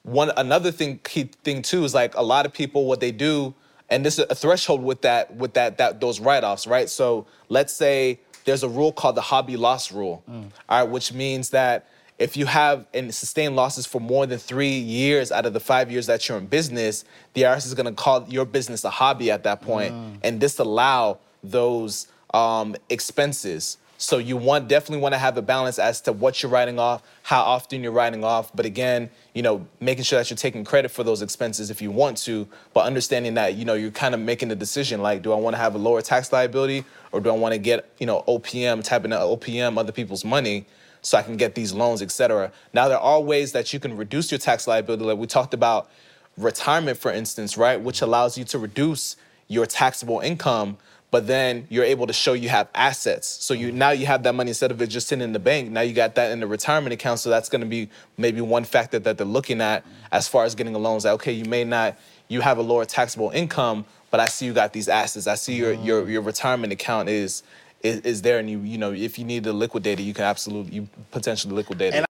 [SPEAKER 2] one another thing key thing too is like a lot of people what they do, and this is a threshold with that with that that those write-offs, right? So let's say there's a rule called the hobby loss rule, mm. all right, which means that if you have and sustain losses for more than three years out of the five years that you're in business, the IRS is going to call your business a hobby at that point mm. and disallow those um, expenses. So you want definitely want to have a balance as to what you're writing off, how often you're writing off. But again, you know, making sure that you're taking credit for those expenses if you want to, but understanding that you know you're kind of making the decision like, do I want to have a lower tax liability or do I want to get you know OPM, tapping into OPM other people's money? So I can get these loans, et cetera. Now there are ways that you can reduce your tax liability. Like we talked about retirement, for instance, right, which allows you to reduce your taxable income, but then you're able to show you have assets. So you now you have that money instead of it just sitting in the bank. Now you got that in the retirement account. So that's going to be maybe one factor that they're looking at as far as getting a loan. Is that okay? You may not you have a lower taxable income, but I see you got these assets. I see your your your retirement account is. Is, is there and you you know if you need to liquidate it you can absolutely you potentially liquidate it.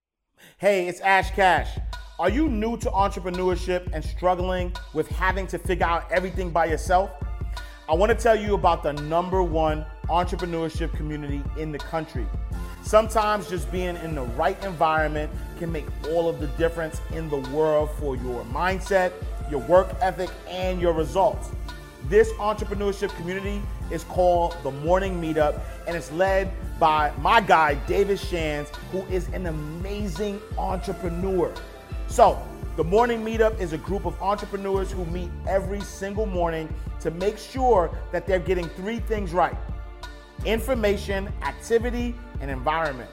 [SPEAKER 1] Hey, it's Ash Cash. Are you new to entrepreneurship and struggling with having to figure out everything by yourself? I want to tell you about the number one entrepreneurship community in the country. Sometimes just being in the right environment can make all of the difference in the world for your mindset, your work ethic, and your results. This entrepreneurship community is called the Morning Meetup and it's led by my guy, David Shands, who is an amazing entrepreneur. So, the Morning Meetup is a group of entrepreneurs who meet every single morning to make sure that they're getting three things right information, activity, and environment.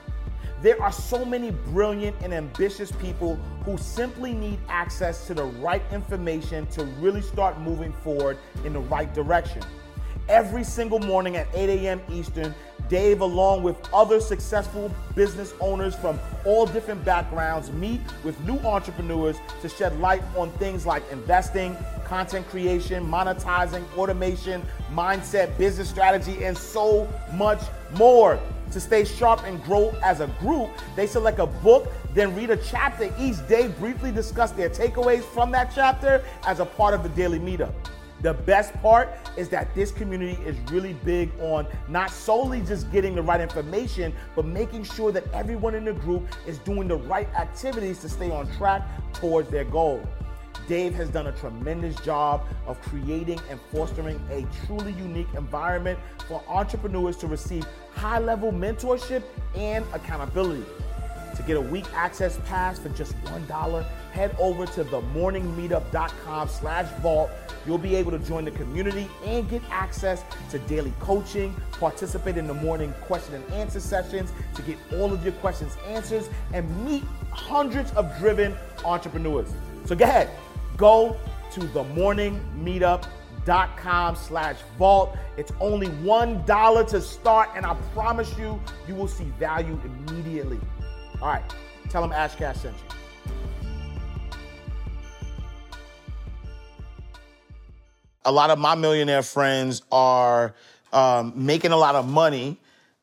[SPEAKER 1] There are so many brilliant and ambitious people who simply need access to the right information to really start moving forward in the right direction. Every single morning at 8 a.m. Eastern, Dave, along with other successful business owners from all different backgrounds, meet with new entrepreneurs to shed light on things like investing, content creation, monetizing, automation, mindset, business strategy, and so much more. To stay sharp and grow as a group, they select a book, then read a chapter each day, briefly discuss their takeaways from that chapter as a part of the daily meetup. The best part is that this community is really big on not solely just getting the right information, but making sure that everyone in the group is doing the right activities to stay on track towards their goal. Dave has done a tremendous job of creating and fostering a truly unique environment for entrepreneurs to receive high level mentorship and accountability. To get a week access pass for just $1, head over to themorningmeetup.com slash vault. You'll be able to join the community and get access to daily coaching, participate in the morning question and answer sessions to get all of your questions answered, and meet hundreds of driven entrepreneurs. So go ahead, go to themorningmeetup.com slash vault. It's only $1 to start, and I promise you, you will see value immediately. All right, tell them Ash Cash sent you. A lot of my millionaire friends are um, making a lot of money,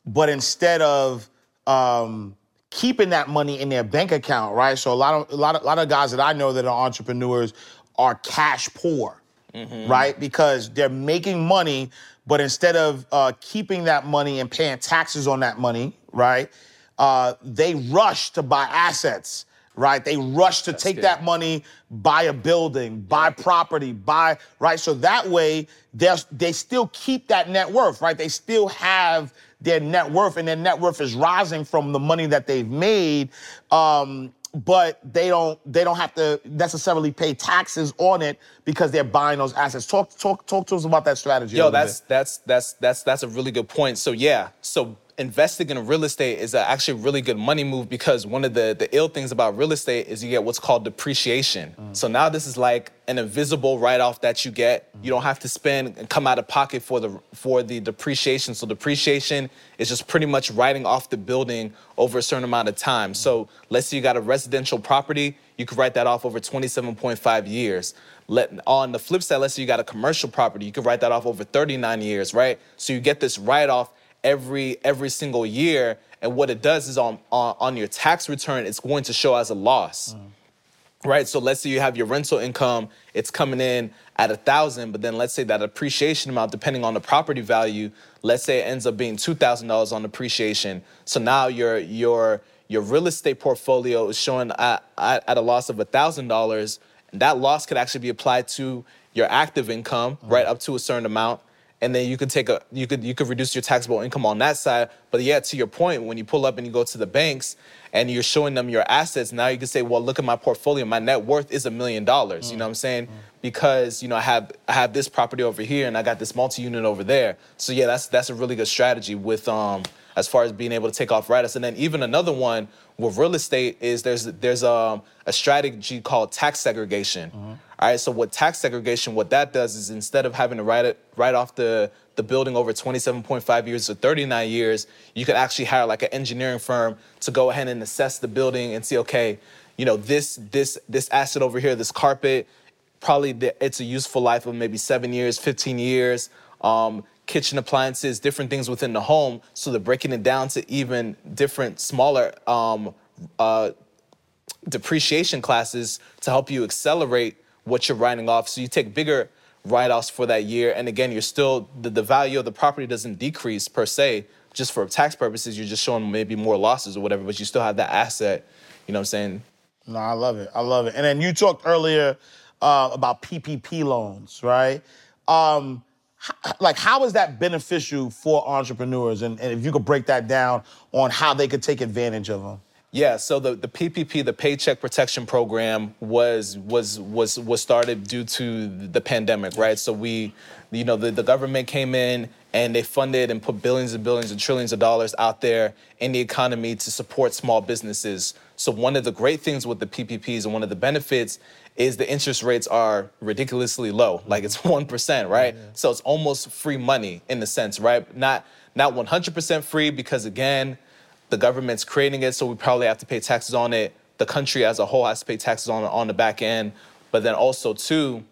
[SPEAKER 1] but instead of um, keeping that money in their bank account, right? So a lot of a lot of, a lot of guys that I know that are entrepreneurs are cash poor, right? Because they're making money, but instead of uh, keeping that money and paying taxes on that money, right? Uh, they rush to buy assets, right? They rush to take
[SPEAKER 2] good.
[SPEAKER 1] that money, buy a building, buy property, buy right. So that way, they they still keep that net worth, right? They still have their net worth, and their net worth is rising from the money that they've made. Um, but they don't they don't have to necessarily pay taxes on it because they're buying those assets. Talk talk talk to us about that strategy.
[SPEAKER 2] Yo, that's
[SPEAKER 1] bit.
[SPEAKER 2] that's that's that's that's a really good point. So yeah, so investing in real estate is actually a really good money move because one of the the ill things about real estate is you get what's called depreciation. Mm. So now this is like an invisible write-off that you get. Mm. You don't have to spend and come out of pocket for the for the depreciation. So depreciation is just pretty much writing off the building over a certain amount of time. So let's say you got a residential property, you could write that off over 27.5 years. Let on the flip side, let's say you got a commercial property, you could write that off over 39 years, right? So you get this write-off every every single year, and what it does is on on, on your tax return, it's going to show as a loss. Mm. Right. So let's say you have your rental income, it's coming in at a thousand, but then let's say that appreciation amount, depending on the property value, let's say it ends up being two thousand dollars on appreciation. So now your your your real estate portfolio is showing at, at, at a loss of a thousand dollars, and that loss could actually be applied to your active income, mm. right, up to a certain amount. And then you could take a you could you could reduce your taxable income on that side. But yeah, to your point, when you pull up and you go to the banks and you're showing them your assets, now you can say, well, look at my portfolio. My net worth is a million dollars. You know what I'm saying? Because you know I have I have this property over here and I got this multi-unit over there. So yeah, that's that's a really good strategy with um as far as being able to take off write-offs. And then even another one with real estate is there's there's um, a strategy called tax segregation. All right, so what tax segregation, what that does is instead of having to write it write off the the building over 27.5 years or 39 years, you could actually hire like an engineering firm to go ahead and assess the building and see, okay, you know, this this this asset over here, this carpet, probably the, it's a useful life of maybe seven years, 15 years. Um, kitchen appliances, different things within the home. So they're breaking it down to even different, smaller um, uh, depreciation classes to help you accelerate what you're writing off. So you take bigger write-offs for that year, and again, you're still the, the value of the property doesn't decrease per se. Just for tax purposes, you're just showing maybe more losses or whatever, but you still have that asset. You know what I'm saying?
[SPEAKER 1] No, I love it. I love it. And then you talked earlier uh, about PPP loans, right? Um, like, how is that beneficial for entrepreneurs? And, and if you could break that down on how they could take advantage of them.
[SPEAKER 2] Yeah, so the, the PPP, the Paycheck Protection Program, was was was was started due to the pandemic, right? So we, you know, the, the government came in and they funded and put billions and billions and trillions of dollars out there in the economy to support small businesses. So one of the great things with the PPPs and one of the benefits is the interest rates are ridiculously low, like mm-hmm. it's one percent, right? So it's almost free money in the sense, right? Not not 100% free because again the government's creating it, so we probably have to pay taxes on it. The country as a whole has to pay taxes on it on the back end, but then also too,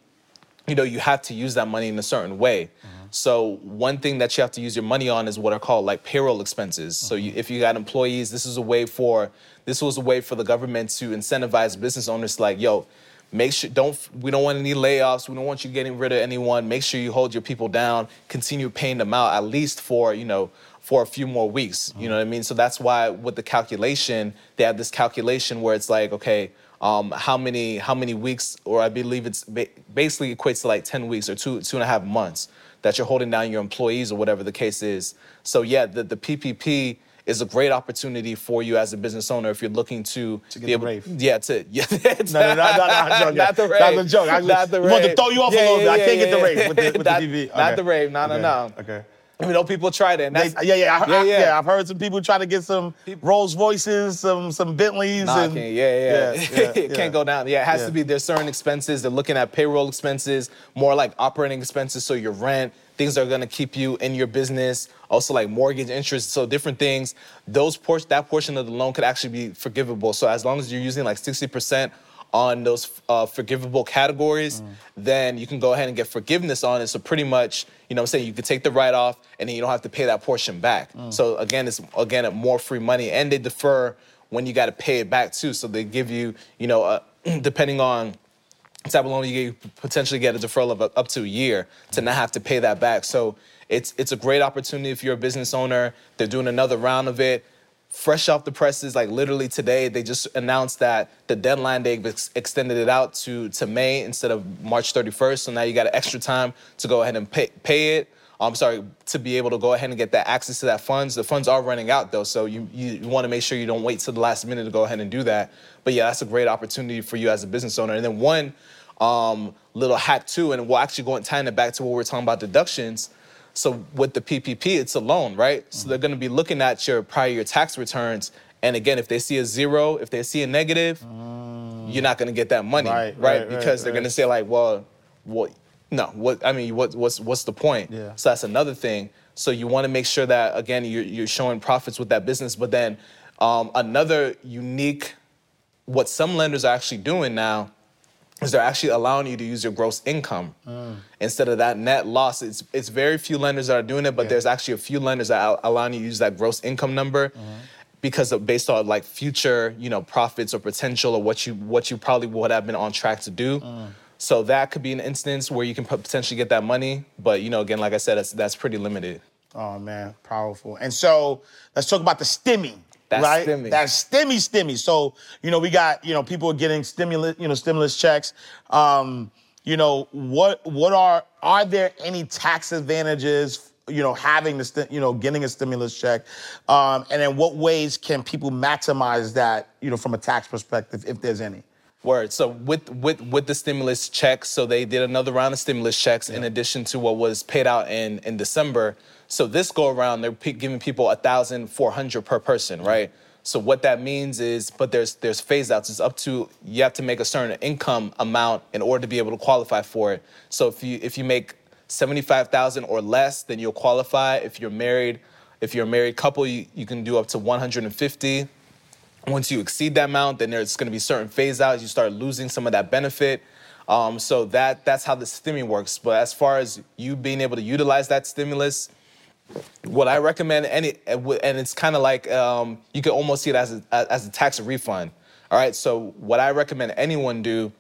[SPEAKER 2] you know, you have to use that money in a certain way. Mm-hmm. So one thing that you have to use your money on is what are called like payroll expenses. So you, mm-hmm. if you got employees, this is a way for this was a way for the government to incentivize business owners like, yo, make sure don't we don't want any layoffs. We don't want you getting rid of anyone. Make sure you hold your people down. Continue paying them out at least for you know for a few more weeks. You know what I mean? So that's why with the calculation, they have this calculation where it's like, okay, um, how many how many weeks, or I believe it's ba- basically equates to like ten weeks or two two and a half months that you're holding down your employees or whatever the case is. So yeah, the, the PPP is a great opportunity for you as a business owner if you're looking to,
[SPEAKER 1] To get
[SPEAKER 2] be
[SPEAKER 1] the
[SPEAKER 2] able,
[SPEAKER 1] rave.
[SPEAKER 2] yeah, to yeah,
[SPEAKER 1] No, no, no, no, no,
[SPEAKER 2] not the rave,
[SPEAKER 1] Not the joke. I just
[SPEAKER 2] not the
[SPEAKER 1] wanted to throw you off a little bit. I can't get the rave with the- with the
[SPEAKER 2] not,
[SPEAKER 1] TV.
[SPEAKER 2] Not the rave. No, no,
[SPEAKER 1] Okay.
[SPEAKER 2] no.
[SPEAKER 1] Okay.
[SPEAKER 2] You know, people tried it.
[SPEAKER 1] They, yeah, yeah, I,
[SPEAKER 2] yeah,
[SPEAKER 1] I-
[SPEAKER 2] yeah.
[SPEAKER 1] yeah. I've heard some people try to get some Rolls Royces, some some Bentleys,
[SPEAKER 2] Nah,
[SPEAKER 1] and
[SPEAKER 2] can't, yeah, yeah,
[SPEAKER 1] yeah,
[SPEAKER 2] it
[SPEAKER 1] yeah.
[SPEAKER 2] can't go down. Yeah, it has
[SPEAKER 1] Yeah.
[SPEAKER 2] to be. There's certain expenses. They're looking at payroll expenses, more like operating expenses. So your rent, things that are gonna keep you in your business. Also like mortgage interest, so different things. Those portion, that portion of the loan could actually be forgivable. So as long as you're using like 60% on those uh, forgivable categories,
[SPEAKER 1] Mm.
[SPEAKER 2] then you can go ahead and get forgiveness on it. So pretty much, you know what I'm saying, you can take the write off and then you don't have to pay that portion back.
[SPEAKER 1] Mm.
[SPEAKER 2] So again, it's again more free money and they defer when you got to pay it back too. So they give you, you know, uh, depending on the type of loan you get, you potentially get a deferral of up to a year to not have to pay that back. So it's it's a great opportunity if you're a business owner. They're doing another round of it. Fresh off the presses, like literally today, they just announced that the deadline they ex- extended it out to to May instead of March 31st. So now you got extra time to go ahead and pay pay it. I'm sorry to be able to go ahead and get that access to that funds. The funds are running out though, so you you, you want to make sure you don't wait till the last minute to go ahead and do that. But yeah, that's a great opportunity for you as a business owner. And then one um, little hack too, and we'll actually go and tying it back to what we we're talking about deductions. So with the PPP, it's a loan, right? So they're going to be looking at your prior year tax returns, and again, if they see a zero, if they see a negative, you're not going to get that money,
[SPEAKER 1] Right,
[SPEAKER 2] right?
[SPEAKER 1] right,
[SPEAKER 2] because
[SPEAKER 1] right,
[SPEAKER 2] they're going to say like, well, what? No, what? I mean, what? What's what's the point?
[SPEAKER 1] Yeah.
[SPEAKER 2] So that's another thing. So you want to make sure that again, you're, you're showing profits with that business, but then um, another unique, what some lenders are actually doing now is they're actually allowing you to use your gross income mm. instead of that net loss. It's it's very few lenders that are doing it, but there's actually a few lenders that are allowing you to use that gross income number mm-hmm. because of based on like future you know profits or potential or what you what you probably would have been on track to do. Mm. So that could be an instance where you can potentially get that money, but you know again, like I said, that's that's pretty limited.
[SPEAKER 1] Oh man, powerful. And so let's talk about the stimmy.
[SPEAKER 2] That
[SPEAKER 1] right?
[SPEAKER 2] stimmy.
[SPEAKER 1] That stimmy stimmy. So, you know, we got, you know, people are getting stimulus, you know, stimulus checks. Um, you know, what what are are there any tax advantages, you know, having the sti- you know, getting a stimulus check? Um, and in what ways can people maximize that, you know, from a tax perspective, if there's any?
[SPEAKER 2] Word. So with with with the stimulus checks, so they did another round of stimulus checks in addition to what was paid out in in December. So this go around, they're pe- giving people a thousand four hundred per person, right? So what that means is, but there's there's phase outs. It's up to you have to make a certain income amount in order to be able to qualify for it. So if you if you make seventy five thousand or less, then you'll qualify. If you're married, if you're a married couple, you, you can do up to one hundred and fifty. Once you exceed that amount, then there's going to be certain phase outs. You start losing some of that benefit. Um, so that that's how the stimmy works. But as far as you being able to utilize that stimulus, what I recommend, and, and it's kind of like um, you can almost see it as a, as a tax refund. All right. So what I recommend anyone do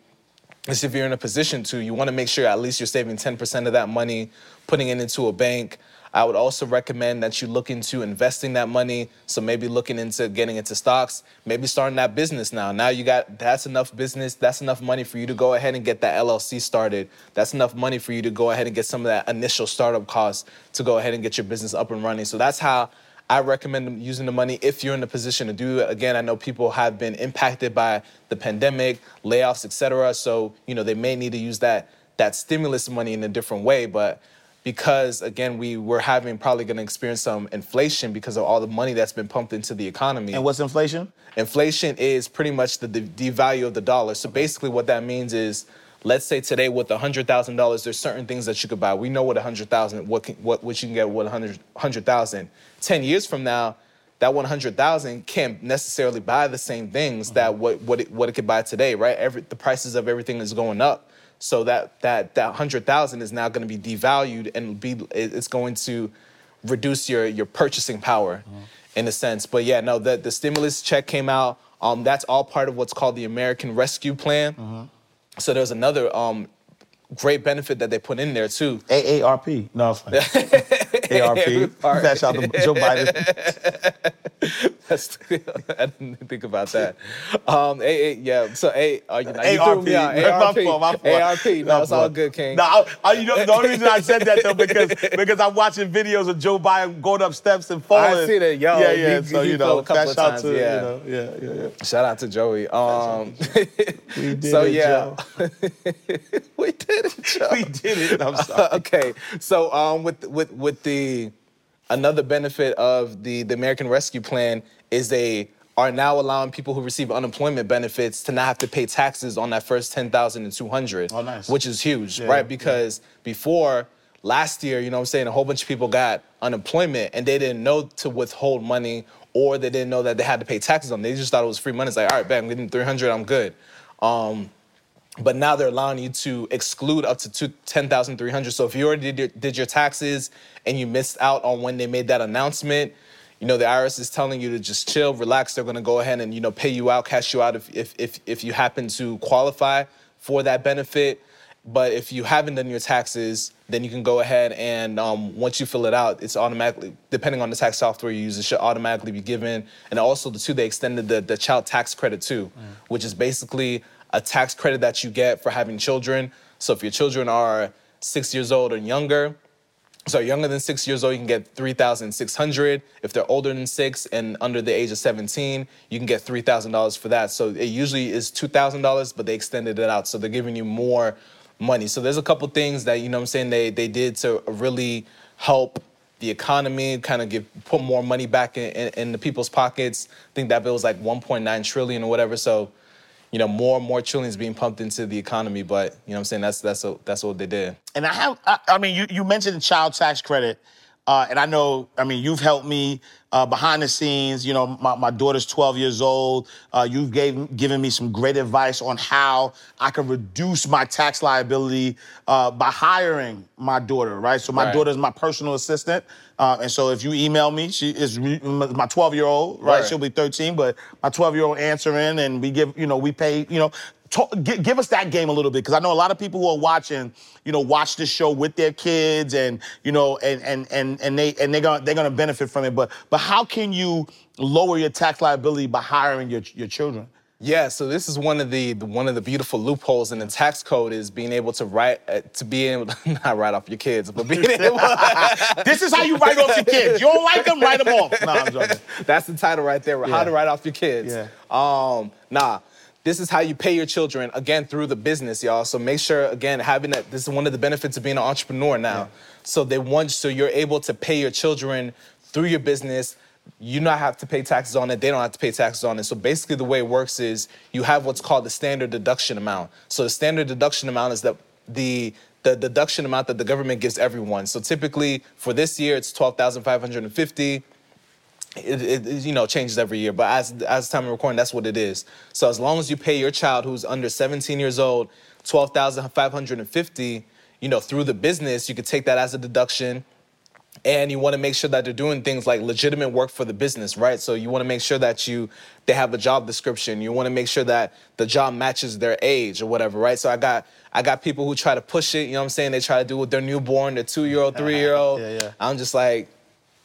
[SPEAKER 2] is if you're in a position to, you want to make sure at least you're saving 10% of that money, putting it into a bank. I would also recommend that you look into investing that money. So maybe looking into getting into stocks, maybe starting that business now. Now you got that's enough business, that's enough money for you to go ahead and get that LLC started. That's enough money for you to go ahead and get some of that initial startup cost to go ahead and get your business up and running. So that's how I recommend using the money if you're in a position to do it. Again, I know people have been impacted by the pandemic, layoffs, et cetera. So, you know, they may need to use that that stimulus money in a different way. But because again, we we're having probably gonna experience some inflation because of all the money that's been pumped into the economy.
[SPEAKER 1] And what's inflation?
[SPEAKER 2] Inflation is pretty much the de- devalue of the dollar. So basically, what that means is, let's say today with hundred thousand dollars, there's certain things that you could buy. We know what a hundred thousand, what can, what what you can get with a hundred hundred thousand. Ten years from now, that one hundred thousand can't necessarily buy the same things mm-hmm. that what what it, what it could buy today, right? Every the prices of everything is going up. So that that that hundred thousand is now going to be devalued and be it's going to reduce your your purchasing power in a sense. But yeah, no, the the stimulus check came out. Um, that's all part of what's called the American Rescue Plan. So there's another um great benefit that they put in there too.
[SPEAKER 1] AARP. No, it's fine. ARP. That's out to Joe Biden.
[SPEAKER 2] That's, I didn't think about that. Um, a, a, yeah. So a, uh, you, know, you
[SPEAKER 1] ARP.
[SPEAKER 2] me out.
[SPEAKER 1] My fault, my fault.
[SPEAKER 2] ARP. No, it's all good, King.
[SPEAKER 1] No, I, I, you know, the only reason I said that though because because I'm watching videos of Joe Biden going up steps and falling.
[SPEAKER 2] I see that, yo,
[SPEAKER 1] Yeah, yeah.
[SPEAKER 2] he-
[SPEAKER 1] so
[SPEAKER 2] he
[SPEAKER 1] you know,
[SPEAKER 2] a couple of times,
[SPEAKER 1] to
[SPEAKER 2] yeah.
[SPEAKER 1] you know, yeah, yeah, yeah.
[SPEAKER 2] Shout out to Joey. Um,
[SPEAKER 1] We did
[SPEAKER 2] so
[SPEAKER 1] it,
[SPEAKER 2] yeah,
[SPEAKER 1] Joe.
[SPEAKER 2] we did it, Joe.
[SPEAKER 1] We did it. I'm sorry.
[SPEAKER 2] okay, so um, with with with the another benefit of the the American Rescue Plan is they are now allowing people who receive unemployment benefits to not have to pay taxes on that first ten thousand and two hundred.
[SPEAKER 1] Oh, nice.
[SPEAKER 2] Which is huge,
[SPEAKER 1] Yeah,
[SPEAKER 2] right?
[SPEAKER 1] yeah.
[SPEAKER 2] Because before last year, you know what I'm saying, a whole bunch of people got unemployment and they didn't know to withhold money or they didn't know that they had to pay taxes on. it. They just thought it was free money. It's like, all right, bam, I'm getting 300, I'm good. Um, but now they're allowing you to exclude up to two, 10,300. So if you already did your, did your taxes and you missed out on when they made that announcement, you know, the IRS is telling you to just chill, relax. They're going to go ahead and, you know, pay you out, cash you out if, if, if, if you happen to qualify for that benefit. But if you haven't done your taxes, then you can go ahead and um, once you fill it out, it's automatically, depending on the tax software you use, it should automatically be given. And also, the two, they extended the, the child tax credit too, which is basically a tax credit that you get for having children. So if your children are six years old or younger, so younger than six years old, you can get 3,600. If they're older than six and under the age of 17, you can get $3,000 for that. So it usually is $2,000, but they extended it out. So they're giving you more money. So there's a couple things that, you know I'm saying, they, they did to really help the economy, kind of give put more money back in, in, in the people's pockets. I think that bill was like 1.9 trillion or whatever. So, you know, more and more trillions being pumped into the economy. But you know what I'm saying, that's that's a, that's what they did.
[SPEAKER 1] And I have, I, I mean, you, you mentioned the child tax credit. Uh, and I know, I mean, you've helped me uh, behind the scenes. You know, my, my daughter's 12 years old. Uh, you've gave, given me some great advice on how I can reduce my tax liability uh, by hiring my daughter, right? So my
[SPEAKER 2] Right.
[SPEAKER 1] daughter's my personal assistant. Uh, and so if you email me, she is re- my 12 year old, right?
[SPEAKER 2] Right.
[SPEAKER 1] She'll be 13, but my 12 year old answering, and we give, you know, we pay, you know, talk, gi- give us that game a little bit because I know a lot of people who are watching, you know, watch this show with their kids, and you know, and and and and they and they're gonna they're gonna benefit from it. But but how can you lower your tax liability by hiring your your children?
[SPEAKER 2] Yeah, so this is one of the the- one of the beautiful loopholes in the tax code is being able to write uh, to be able to not write off your kids, but being able.
[SPEAKER 1] This is how you write off your kids. You don't like them, write them off. No, I'm joking.
[SPEAKER 2] That's the title right there. How to write off your kids.
[SPEAKER 1] Yeah.
[SPEAKER 2] Um, nah. This is how you pay your children again through the business, y'all. So make sure again having that. This is one of the benefits of being an entrepreneur now. So they want so you're able to pay your children through your business. You not have to pay taxes on it. They don't have to pay taxes on it. So basically, the way it works is you have what's called the standard deduction amount. So the standard deduction amount is that the the deduction amount that the government gives everyone. So typically for this year, it's twelve thousand five hundred and fifty it, it, you know changes every year. But as as time of recording that's what it is. So as long as you pay your child who's under 17 years old 12550 you know through the business you could take that as a deduction. And you want to make sure that they're doing things like legitimate work for the business right? So you want to make sure that you they have a job description. You want to make sure that the job matches their age or whatever right? So i got i got people who try to push it you know what i'm saying? They try to do it with their newborn their two-year-old three-year-old.
[SPEAKER 1] Yeah, yeah.
[SPEAKER 2] i'm just like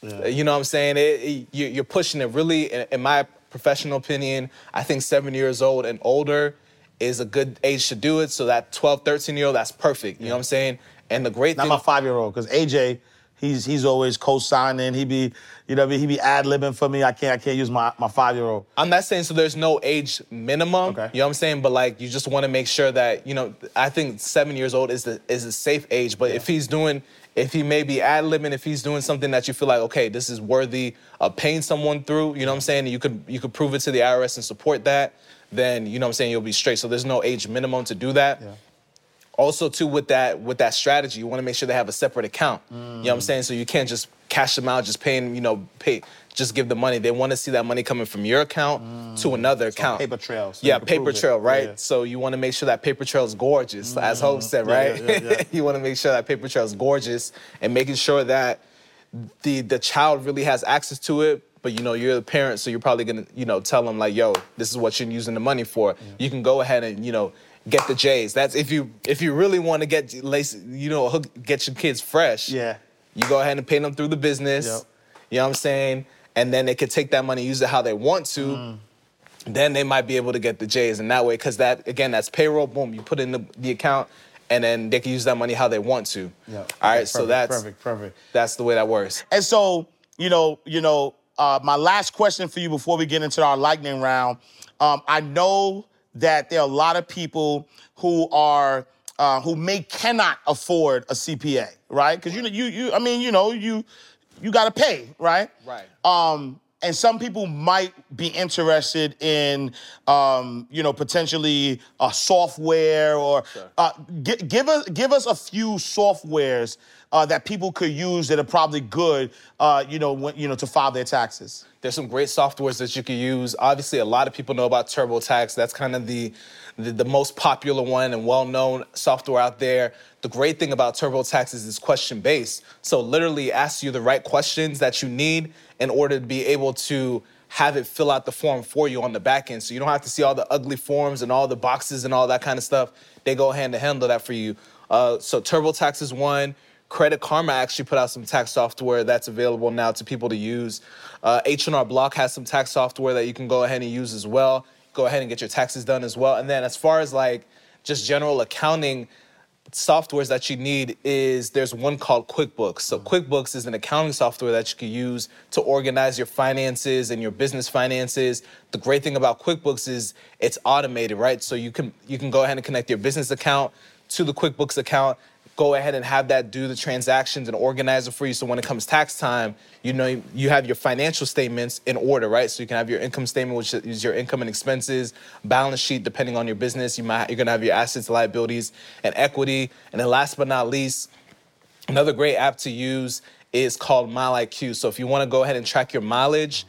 [SPEAKER 2] you know what I'm saying? It, it- you- you're pushing it really, in, my professional opinion, I think seven years old and older is a good age to do it. So that 12, 13 year old, that's perfect. You know what I'm saying? And the great
[SPEAKER 1] Not
[SPEAKER 2] thing.
[SPEAKER 1] my five year old, because AJ, he's he's always co-signing. He be, you know, I mean? he be ad libbing for me. I can't I can't use my my five year old.
[SPEAKER 2] I'm not saying so there's no age minimum.
[SPEAKER 1] Okay.
[SPEAKER 2] You know what I'm saying? But like you just want to make sure that, you know, I think seven years old is the is a safe age. But if he's doing if he may be ad libbing, if he's doing something that you feel like, okay, this is worthy of paying someone through, you know what I'm saying? You could you could prove it to the IRS and support that, then you know what I'm saying, you'll be straight. So there's no age minimum to do that. Also, too, with that with that strategy, you want to make sure they have a separate account. You know what I'm mm. saying? So you can't just cash them out, just paying, you know, pay, just give the money. They want to see that money coming from your account to mm. another account.
[SPEAKER 1] paper trail, so
[SPEAKER 2] yeah, paper
[SPEAKER 1] prove it.
[SPEAKER 2] trail, right?
[SPEAKER 1] Yeah.
[SPEAKER 2] So you want to make sure that paper trail is gorgeous, as mm. Hope said, right?
[SPEAKER 1] yeah, yeah,
[SPEAKER 2] you want to make sure that paper trail is gorgeous and making sure that the the child really has access to it. But you know, you're the parent, so you're probably gonna, you know, tell them like, "Yo, this is what you're using the money for." You can go ahead and, you know, get the J's. That's if you if you really want to get lace, you know, hook, get your kids fresh.
[SPEAKER 1] Yeah.
[SPEAKER 2] You go ahead and pay them through the business.
[SPEAKER 1] Yep.
[SPEAKER 2] You know what I'm saying? And then they could take that money, use it how they want to.
[SPEAKER 1] Mm.
[SPEAKER 2] Then they might be able to get the J's in that way, because that again, that's payroll. Boom, you put in the, the account, and then they can use that money how they want to.
[SPEAKER 1] Yeah.
[SPEAKER 2] All right,
[SPEAKER 1] Okay,
[SPEAKER 2] so
[SPEAKER 1] perfect,
[SPEAKER 2] that's
[SPEAKER 1] perfect, perfect.
[SPEAKER 2] That's the way that works.
[SPEAKER 1] And so, you know, you know, uh, my last question for you before we get into our lightning round. Um, I know that there are a lot of people who are uh, who may cannot afford a CPA, right? Because you know, you you, I mean, you know, you you got to pay, right?
[SPEAKER 2] Right.
[SPEAKER 1] Um, and some people might be interested in, um, you know, potentially uh, software or uh, gi- give us give us a few softwares uh, that people could use that are probably good, uh, you know, when, you know, to file their taxes.
[SPEAKER 2] There's some great softwares that you can use. Obviously, a lot of people know about TurboTax. That's kind of the, the, the most popular one and well-known software out there. The great thing about TurboTax is it's question-based. So literally asks you the right questions that you need in order to be able to have it fill out the form for you on the back end. So you don't have to see all the ugly forms and all the boxes and all that kind of stuff. They go ahead and handle that for you. Uh, so TurboTax is one. Credit Karma actually put out some tax software that's available now to people to use. Uh, H&R Block has some tax software that you can go ahead and use as well. Go ahead and get your taxes done as well. And then as far as like just general accounting softwares that you need is there's one called QuickBooks. So mm-hmm. QuickBooks is an accounting software that you can use to organize your finances and your business finances. The great thing about QuickBooks is it's automated, right? So you can you can go ahead and connect your business account to the QuickBooks account go ahead and have that do the transactions and organize it for you. So when it comes tax time, you know you have your financial statements in order, right? So you can have your income statement, which is your income and expenses, balance sheet, depending on your business. You might you're gonna have your assets, liabilities, and equity. And then last but not least, another great app to use is called MileIQ. So if you want to go ahead and track your mileage,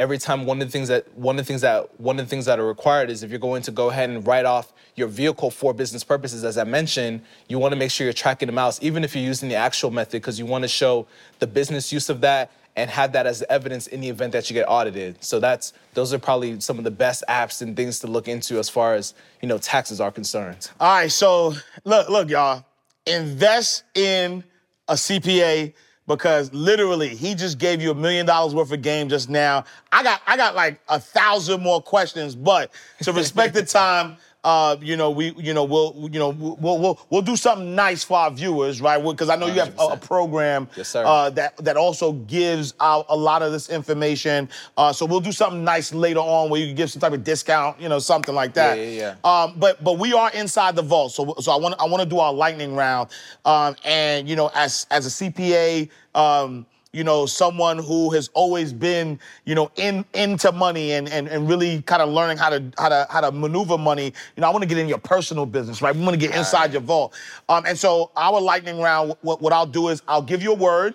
[SPEAKER 2] every time one of the things that one of the things that one of the things that are required is if you're going to go ahead and write off your vehicle for business purposes as i mentioned you want to make sure you're tracking the miles even if you're using the actual method because you want to show the business use of that and have that as evidence in the event that you get audited. So that's those are probably some of the best apps and things to look into as far as you know taxes are concerned.
[SPEAKER 1] All right, so look, look, y'all, invest in a CPA because literally he just gave you a million dollars worth of game just now. I got I got like a thousand more questions, but to respect the time, uh, you know, we you know we'll you know we'll we'll we'll do something nice for our viewers, right? Because I know you have a, a program
[SPEAKER 2] Yes.
[SPEAKER 1] Uh, that that also gives out a lot of this information. Uh, so we'll do something nice later on where you can give some type of discount, you know, something like that.
[SPEAKER 2] Yeah, yeah,
[SPEAKER 1] Um, but but we are inside the vault, so so I want I want to do our lightning round, um, and you know, as as a CPA, um, you know, someone who has always been, you know, in into money and and, and really kind of learning how to how to how to maneuver money. You know, I want to get in your personal business, right? We want to get inside your vault, um, and so our lightning round, what what I'll do is I'll give you a word.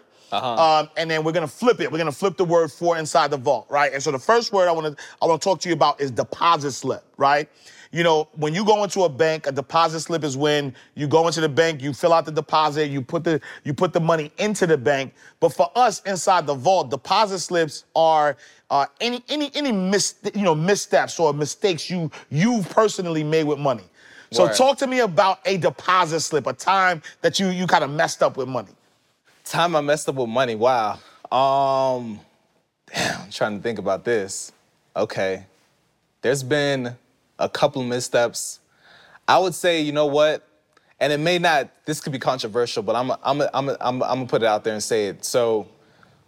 [SPEAKER 1] Um, and then we're gonna flip it. We're gonna flip the word for inside the vault, right? And so the first word I want to I want to talk to you about is deposit slip, right? You know, when you go into a bank, a deposit slip is when you go into the bank, you fill out the deposit, you put the you put the money into the bank. But for us inside the vault, deposit slips are uh, any any any mis you know missteps or mistakes you you've personally made with money. So
[SPEAKER 2] Word.
[SPEAKER 1] talk to me about a deposit slip, a time that you you kind of messed up with money.
[SPEAKER 2] Time I messed up with money. Wow. Um, damn, I'm trying to think about this. Okay. There's been a couple of missteps. I would say, you know what? And it may not, this could be controversial, but I'm, I'm, I'm, I'm, I'm gonna put it out there and say it. So,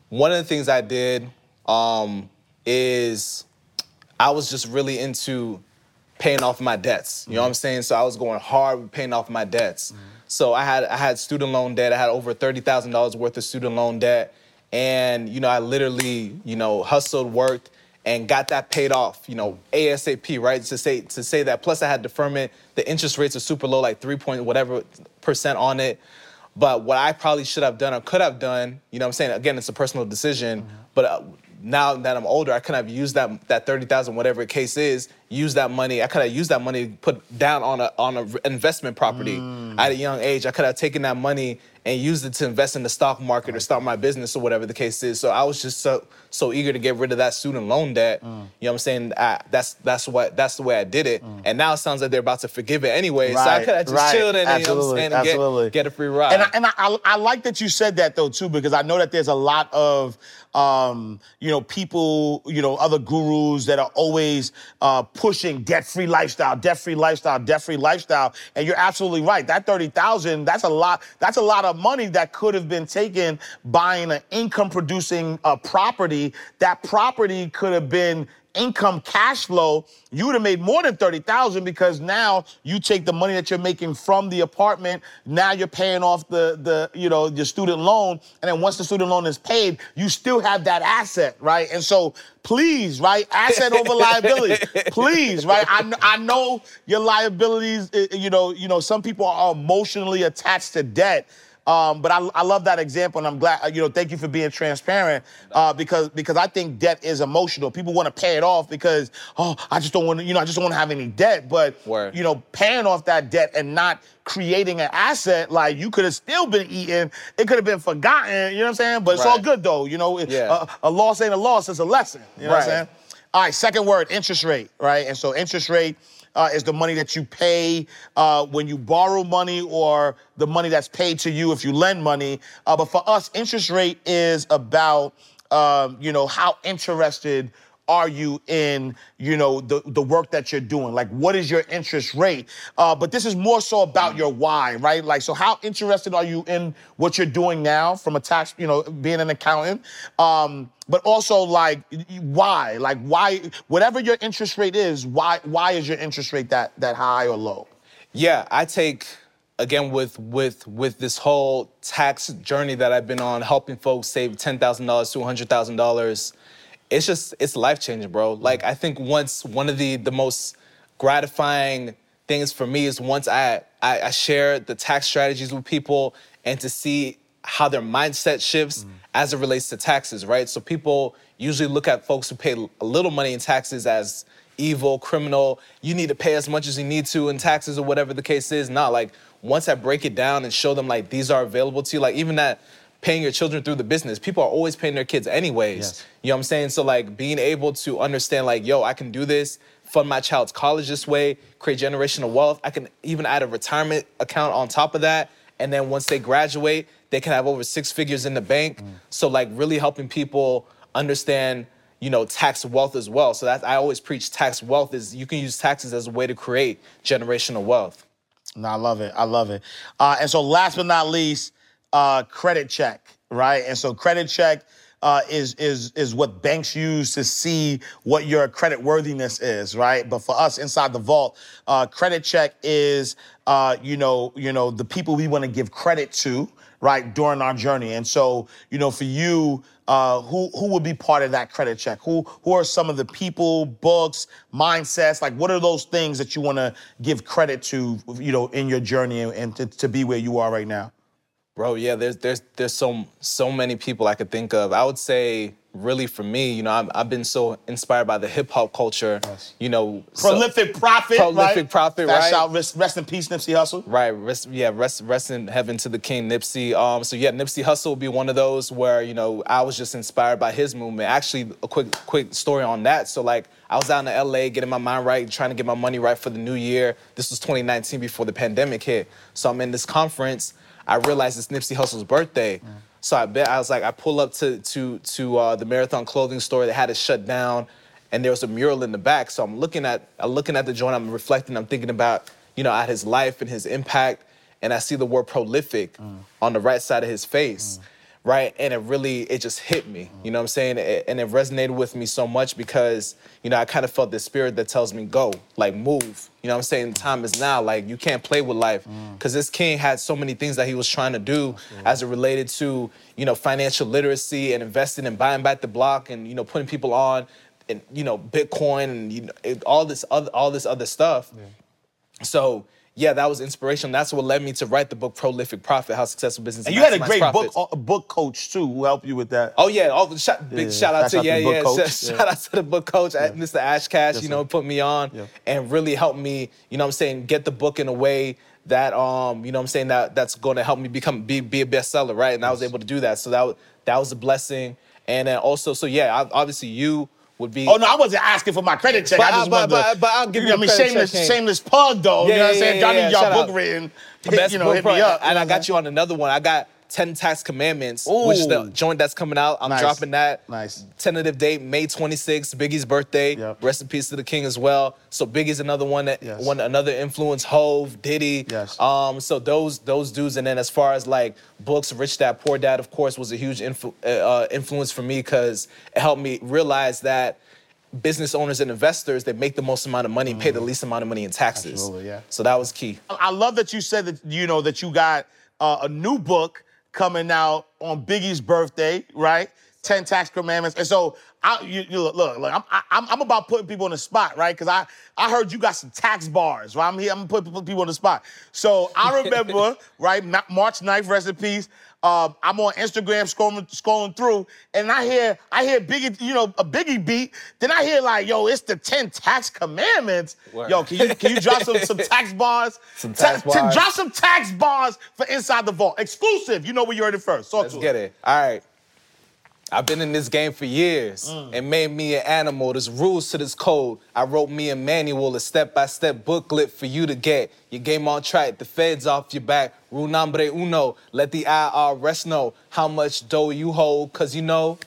[SPEAKER 2] one of the things I did um, is I was just really into paying off my debts. You know what I'm saying? So I was going hard with paying off my debts. So I had I had student loan debt. I had over thirty thousand dollars worth of student loan debt, and you know I literally you know hustled, worked, and got that paid off. You know ASAP, right? To say to say that. Plus I had deferment. The interest rates are super low, like three point whatever percent on it. But what I probably should have done or could have done, you know what I'm saying? Again, it's a personal decision. But uh, now that I'm older, I could have used that that 30,000, whatever the case is, use that money. I could have used that money to put down on a on an investment property at a young age. I could have taken that money and used it to invest in the stock market or start my business or whatever the case is. So I was just so so eager to get rid of that student loan debt. You know what I'm saying? I, that's that's what that's the way I did it. And now it sounds like they're about to forgive it anyway. so I
[SPEAKER 1] Right,
[SPEAKER 2] could have just
[SPEAKER 1] right.
[SPEAKER 2] chilled in and, you know what I'm
[SPEAKER 1] Absolutely,
[SPEAKER 2] saying, and
[SPEAKER 1] absolutely.
[SPEAKER 2] get, get a free ride.
[SPEAKER 1] And I, and I, I, I like that you said that though too, because I know that there's a lot of um, you know, people, you know, other gurus that are always uh, pushing debt-free lifestyle, debt-free lifestyle, debt-free lifestyle. And you're absolutely right. That thirty thousand, that's a lot. That's a lot of money that could have been taken buying an income-producing uh, property. That property could have been income cash flow, you would have made more than 30,000 because now you take the money that you're making from the apartment, now you're paying off the the you know, your student loan, and then once the student loan is paid, you still have that asset, right? And so please, right? Asset over liability. please, right? I, I know your liabilities, eh, you know, you know, some people are emotionally attached to debt. Um, but I, I love that example, and I'm glad. You know, thank you for being transparent uh, because because I think debt is emotional. People want to pay it off because oh, I just don't want to. You know, I just don't want to have any debt. But
[SPEAKER 2] Word.
[SPEAKER 1] you know, paying off that debt and not creating an asset like you could have still been eating. It could have been forgotten. You know what I'm saying? But it's all good though. You know,
[SPEAKER 2] Yeah.
[SPEAKER 1] a, a loss ain't a loss. It's a lesson. You know what I'm saying? All right, second word, interest rate, right? And so interest rate uh, is the money that you pay uh, when you borrow money or the money that's paid to you if you lend money. Uh, but for us, interest rate is about, um, you know, how interested are you in, you know, the, the work that you're doing? Like, what is your interest rate? Uh, but this is more so about your why, right? Like, so how interested are you in what you're doing now from a tax, you know, being an accountant? Um, but also like why? Like why whatever your interest rate is, why why is your interest rate that that high or low?
[SPEAKER 2] Yeah, I take again with with with this whole tax journey that I've been on, helping folks save ten thousand dollars to hundred thousand dollars. It's just it's life changing, bro. Mm. Like I think once one of the the most gratifying things for me is once I, I I share the tax strategies with people and to see how their mindset shifts mm. as it relates to taxes, right? So people usually look at folks who pay a little money in taxes as evil, criminal. You need to pay as much as you need to in taxes or whatever the case is. Not like once I break it down and show them like these are available to you, like even that paying your children through the business, people are always paying their kids anyways.
[SPEAKER 1] Yes.
[SPEAKER 2] You know what I'm saying? So like being able to understand like, yo, I can do this, fund my child's college this way, create generational wealth. I can even add a retirement account on top of that. And then once they graduate, they can have over six figures in the bank. So like really helping people understand, you know, tax wealth as well. So that's I always preach tax wealth is you can use taxes as a way to create generational wealth.
[SPEAKER 1] No, I love it. I love it. Uh, and so last but not least, uh, credit check, right? And so credit check uh, is is is what banks use to see what your credit worthiness is, right? But for us inside the vault, uh, credit check is uh, you know you know the people we want to give credit to, right, during our journey. And so you know for you. Uh, who who would be part of that credit check? Who who are some of the people, books, mindsets? Like, what are those things that you want to give credit to, you know, in your journey and, to, to be where you are right now?
[SPEAKER 2] Bro, yeah, there's there's there's so so many people I could think of. I would say really for me, you know, I've, I've been so inspired by the hip hop culture. You know, so-
[SPEAKER 1] Prolific Prophet,
[SPEAKER 2] Prolific
[SPEAKER 1] right?
[SPEAKER 2] Prophet,
[SPEAKER 1] That's
[SPEAKER 2] right?
[SPEAKER 1] out. Rest, rest in peace, Nipsey Hussle.
[SPEAKER 2] Right, rest, yeah, rest, rest in heaven to the king, Nipsey. Um, so yeah, Nipsey Hussle would be one of those where you know I was just inspired by his movement. Actually, a quick, quick story on that. So like, I was out in LA getting my mind right, trying to get my money right for the new year. This was 2019 before the pandemic hit. So I'm in this conference. I realized it's Nipsey Hussle's birthday. So I bet I was like, I pull up to to to uh, the Marathon Clothing Store. that had it shut down, and there was a mural in the back. So I'm looking at I'm looking at the joint. I'm reflecting. I'm thinking about you know at his life and his impact, and I see the word prolific on the right side of his face. Right, and it really it just hit me, you know what I'm saying, It- and it resonated with me so much because you know I kind of felt the spirit that tells me go, like move, you know what I'm saying. Time is now, like you can't play with life, mm. because this king had so many things that he was trying to do as it related to you know financial literacy and investing and buying back the block and you know putting people on and you know Bitcoin and you know it, all this other all this other stuff. So yeah, that was inspirational. That's what led me to write the book Prolific Profit: How Successful Business
[SPEAKER 1] And you had a great
[SPEAKER 2] Profits.
[SPEAKER 1] book, uh, book coach too, who helped you with that.
[SPEAKER 2] Oh yeah, oh shout, big
[SPEAKER 1] Yeah,
[SPEAKER 2] shout out to yeah yeah,
[SPEAKER 1] coach.
[SPEAKER 2] shout,
[SPEAKER 1] Yeah.
[SPEAKER 2] out to the book coach, at Mr. Ash Cash.
[SPEAKER 1] Yes,
[SPEAKER 2] you know,
[SPEAKER 1] sir.
[SPEAKER 2] put me on
[SPEAKER 1] Yeah.
[SPEAKER 2] and really helped me. You know, what I'm saying get the book in a way that um you know what I'm saying that that's going to help me become be be a bestseller, right? And I was able to do that, so that was, that was a blessing. And then also, so yeah, I, obviously you would be.
[SPEAKER 1] Oh no, I wasn't asking for my credit check.
[SPEAKER 2] But
[SPEAKER 1] I just
[SPEAKER 2] but,
[SPEAKER 1] wanted to,
[SPEAKER 2] but, but I'll give you
[SPEAKER 1] I
[SPEAKER 2] a
[SPEAKER 1] mean, shameless, shameless plug though. you
[SPEAKER 2] Yeah,
[SPEAKER 1] know what I'm
[SPEAKER 2] yeah,
[SPEAKER 1] saying?
[SPEAKER 2] yeah,
[SPEAKER 1] Y'all
[SPEAKER 2] yeah,
[SPEAKER 1] need y'all
[SPEAKER 2] shout
[SPEAKER 1] book
[SPEAKER 2] out.
[SPEAKER 1] written.
[SPEAKER 2] Best
[SPEAKER 1] you know, hit me up.
[SPEAKER 2] And I got you on another one. I got 10 Tax Commandments, which is the joint that's coming out. I'm
[SPEAKER 1] Nice.
[SPEAKER 2] dropping that.
[SPEAKER 1] Nice.
[SPEAKER 2] Tentative date, May 26th, Biggie's birthday.
[SPEAKER 1] Yep.
[SPEAKER 2] Rest in peace to the king as well. So Biggie's another one that
[SPEAKER 1] Yes.
[SPEAKER 2] one another influence, Hov, Diddy.
[SPEAKER 1] Yes.
[SPEAKER 2] Um, so those those dudes, and then as far as like books, Rich Dad Poor Dad, of course, was a huge influ- uh, uh, influence for me because it helped me realize that business owners and investors they make the most amount of money, pay the least amount of money in taxes.
[SPEAKER 1] Mm-hmm. Absolutely, yeah.
[SPEAKER 2] So that was key.
[SPEAKER 1] I love that you said that you know that you got uh, a new book coming out on Biggie's birthday, right? Ten Tax Commandments, and so I, you, you look, look, look, I'm, I, I'm, I'm about putting people on the spot, right? Because I, I heard you got some tax bars, right? I'm here, I'm putting put people on the spot. So I remember, right, Ma- March 9th, recipes. Uh, I'm on Instagram scrolling, scrolling through, and I hear, I hear Biggie, you know, a Biggie beat. Then I hear like, yo, it's the 10 tax commandments.
[SPEAKER 2] Word.
[SPEAKER 1] Yo, can you, can you drop some, some tax bars?
[SPEAKER 2] Some tax
[SPEAKER 1] Ta-
[SPEAKER 2] bars.
[SPEAKER 1] Drop some tax bars for Inside the Vault. Exclusive. You know where you heard it first. Talk
[SPEAKER 2] Let's get it. All right. I've been in this game for years
[SPEAKER 1] Mm.
[SPEAKER 2] and made me an animal. There's rules to this code. I wrote me a manual, a step-by-step booklet for you to get your game on track. The feds off your back. Rule nombre uno. Let the IRS know how much dough you hold, cause you know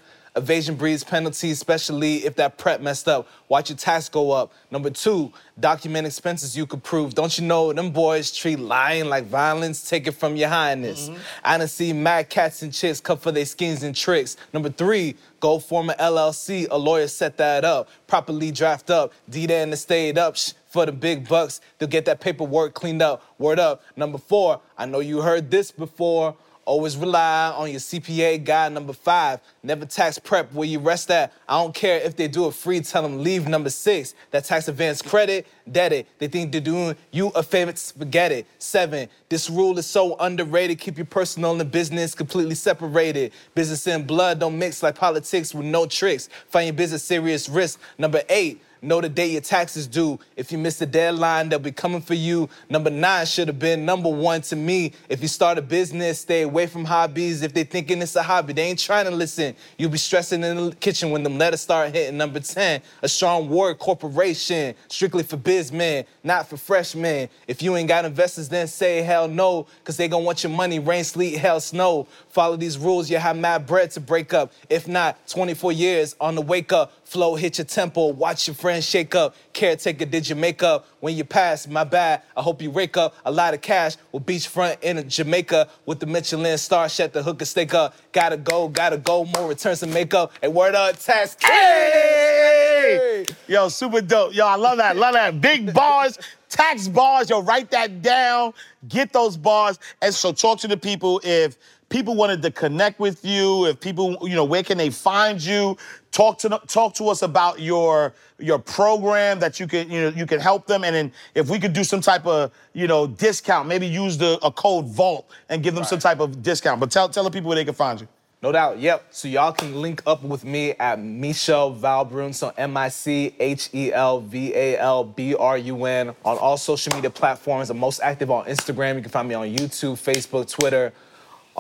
[SPEAKER 2] evasion breeds penalties, especially if that prep messed up. Watch your tax go up. Number two, document expenses you could prove. Don't you know them boys treat lying like violence? Take it from your highness. Mm-hmm. I done see mad cats and chicks cut for their skins and tricks. Number three, go form an LLC. A lawyer set that up. Properly draft up. D and the stayed up. Shh, for the big bucks, they'll get that paperwork cleaned up. Word up. Number four, I know you heard this before. Always rely on your CPA guy. Number five, never tax prep where you rest at. I don't care if they do it free, tell them leave. Number six, that tax advance credit, debt it. They think they're doing you a favor, forget it. Seven, this rule is so underrated. Keep your personal and business completely separated. Business and blood don't mix like politics with no tricks. Find your business serious risk. Number eight, Know the day your taxes due. If you miss the deadline, they'll be coming for you. Number nine should have been number one to me. If you start a business, stay away from hobbies. If they're thinking it's a hobby, they ain't trying to listen. You'll be stressing in the kitchen when them letters start hitting. Number 10, a strong word corporation, strictly for bizmen, not for freshmen. If you ain't got investors, then say hell no, cause they gonna want your money, rain, sleet, hell, snow. Follow these rules, you have mad bread to break up. If not, 24 years on the wake up. Flow hit your temple, watch your friends shake up. Caretaker did your makeup. When you pass, my bad. I hope you rake up a lot of cash with beachfront in Jamaica with the Michelin star shut the hooker stake up. Gotta go, gotta go, more returns to makeup. And word up, tax.
[SPEAKER 1] Hey! Yo, super dope. Yo, I love that. Love that. Big bars, tax bars. Yo, write that down. Get those bars. And so talk to the people if people wanted to connect with you, if people, you know, where can they find you? Talk to talk to us about your your program that you can, you know, you can help them. And then if we could do some type of, you know, discount, maybe use the a code VAULT and give them some type of discount. But tell tell the people where they can find you.
[SPEAKER 2] No doubt, yep. So y'all can link up with me at Mitchell Valbrun, so E M-I-C-H-E-L-V-A-L-B-R-U-N on all social media platforms. I'm most active on Instagram. You can find me on YouTube, Facebook, Twitter,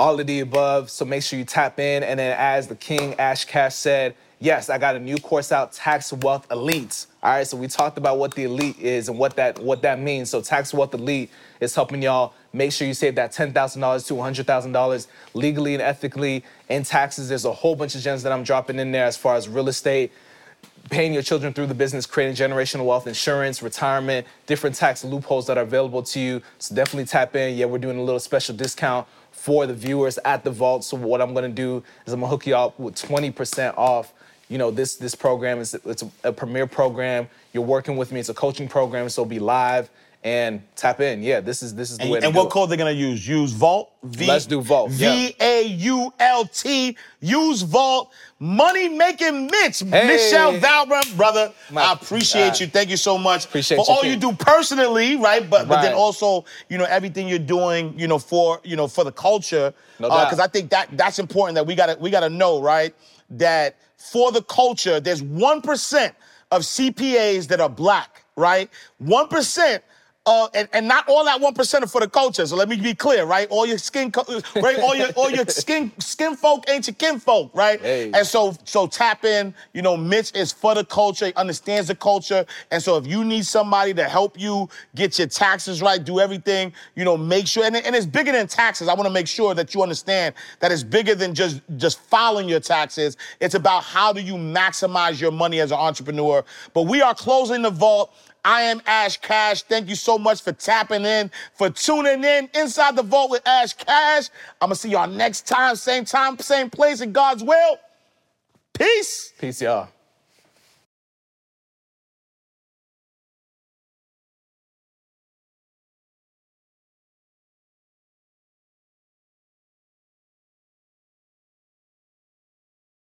[SPEAKER 2] all of the above. So make sure you tap in. And then as the King Ash Cash said, yes, I got a new course out, Tax Wealth Elite. All right, so we talked about what the elite is and what that what that means. So Tax Wealth Elite is helping y'all make sure you save that $10,000 to $100,000 legally and ethically in taxes. There's a whole bunch of gems that I'm dropping in there as far as real estate, paying your children through the business, creating generational wealth, insurance, retirement, different tax loopholes that are available to you. So definitely tap in. Yeah, we're doing a little special discount for the viewers at the vault. So what I'm gonna do is I'm gonna hook you up with 20% off. You know, this this program is it's a, a premier program. You're working with me. It's a coaching program, so it'll be live and tap in. Yeah, this is this is the way
[SPEAKER 1] And,
[SPEAKER 2] to
[SPEAKER 1] and what
[SPEAKER 2] it.
[SPEAKER 1] code they're gonna use? Use Vault. V-
[SPEAKER 2] Let's do Vault.
[SPEAKER 1] V A U L T. Use Vault. Money making Mitch.
[SPEAKER 2] Hey.
[SPEAKER 1] Mitchell Valbrun, brother.
[SPEAKER 2] My
[SPEAKER 1] I appreciate
[SPEAKER 2] God.
[SPEAKER 1] you. Thank you so much
[SPEAKER 2] Appreciate
[SPEAKER 1] for
[SPEAKER 2] you,
[SPEAKER 1] all
[SPEAKER 2] King.
[SPEAKER 1] you do personally, right? But but then also, you know, everything you're doing, you know, for you know for the culture.
[SPEAKER 2] No uh, doubt.
[SPEAKER 1] Because I think that that's important that we gotta we gotta know, right? That for the culture, there's one percent of CPAs that are black, right? One percent uh, and, and not all that one percent are for the culture. So let me be clear, right? All your skin, right? All your all your skin skin folk ain't your kin folk, right?
[SPEAKER 2] Hey.
[SPEAKER 1] And so so tap in. You know, Mitch is for the culture, he understands the culture, and so if you need somebody to help you get your taxes right, do everything, you know, make sure. And, and it's bigger than taxes. I want to make sure that you understand that it's bigger than just just filing your taxes. It's about how do you maximize your money as an entrepreneur. But we are closing the vault. I am Ash Cash. Thank you so much for tapping in, for tuning in inside the vault with Ash Cash. I'm gonna see y'all next time, same time, same place in God's will. Peace.
[SPEAKER 2] Peace, y'all.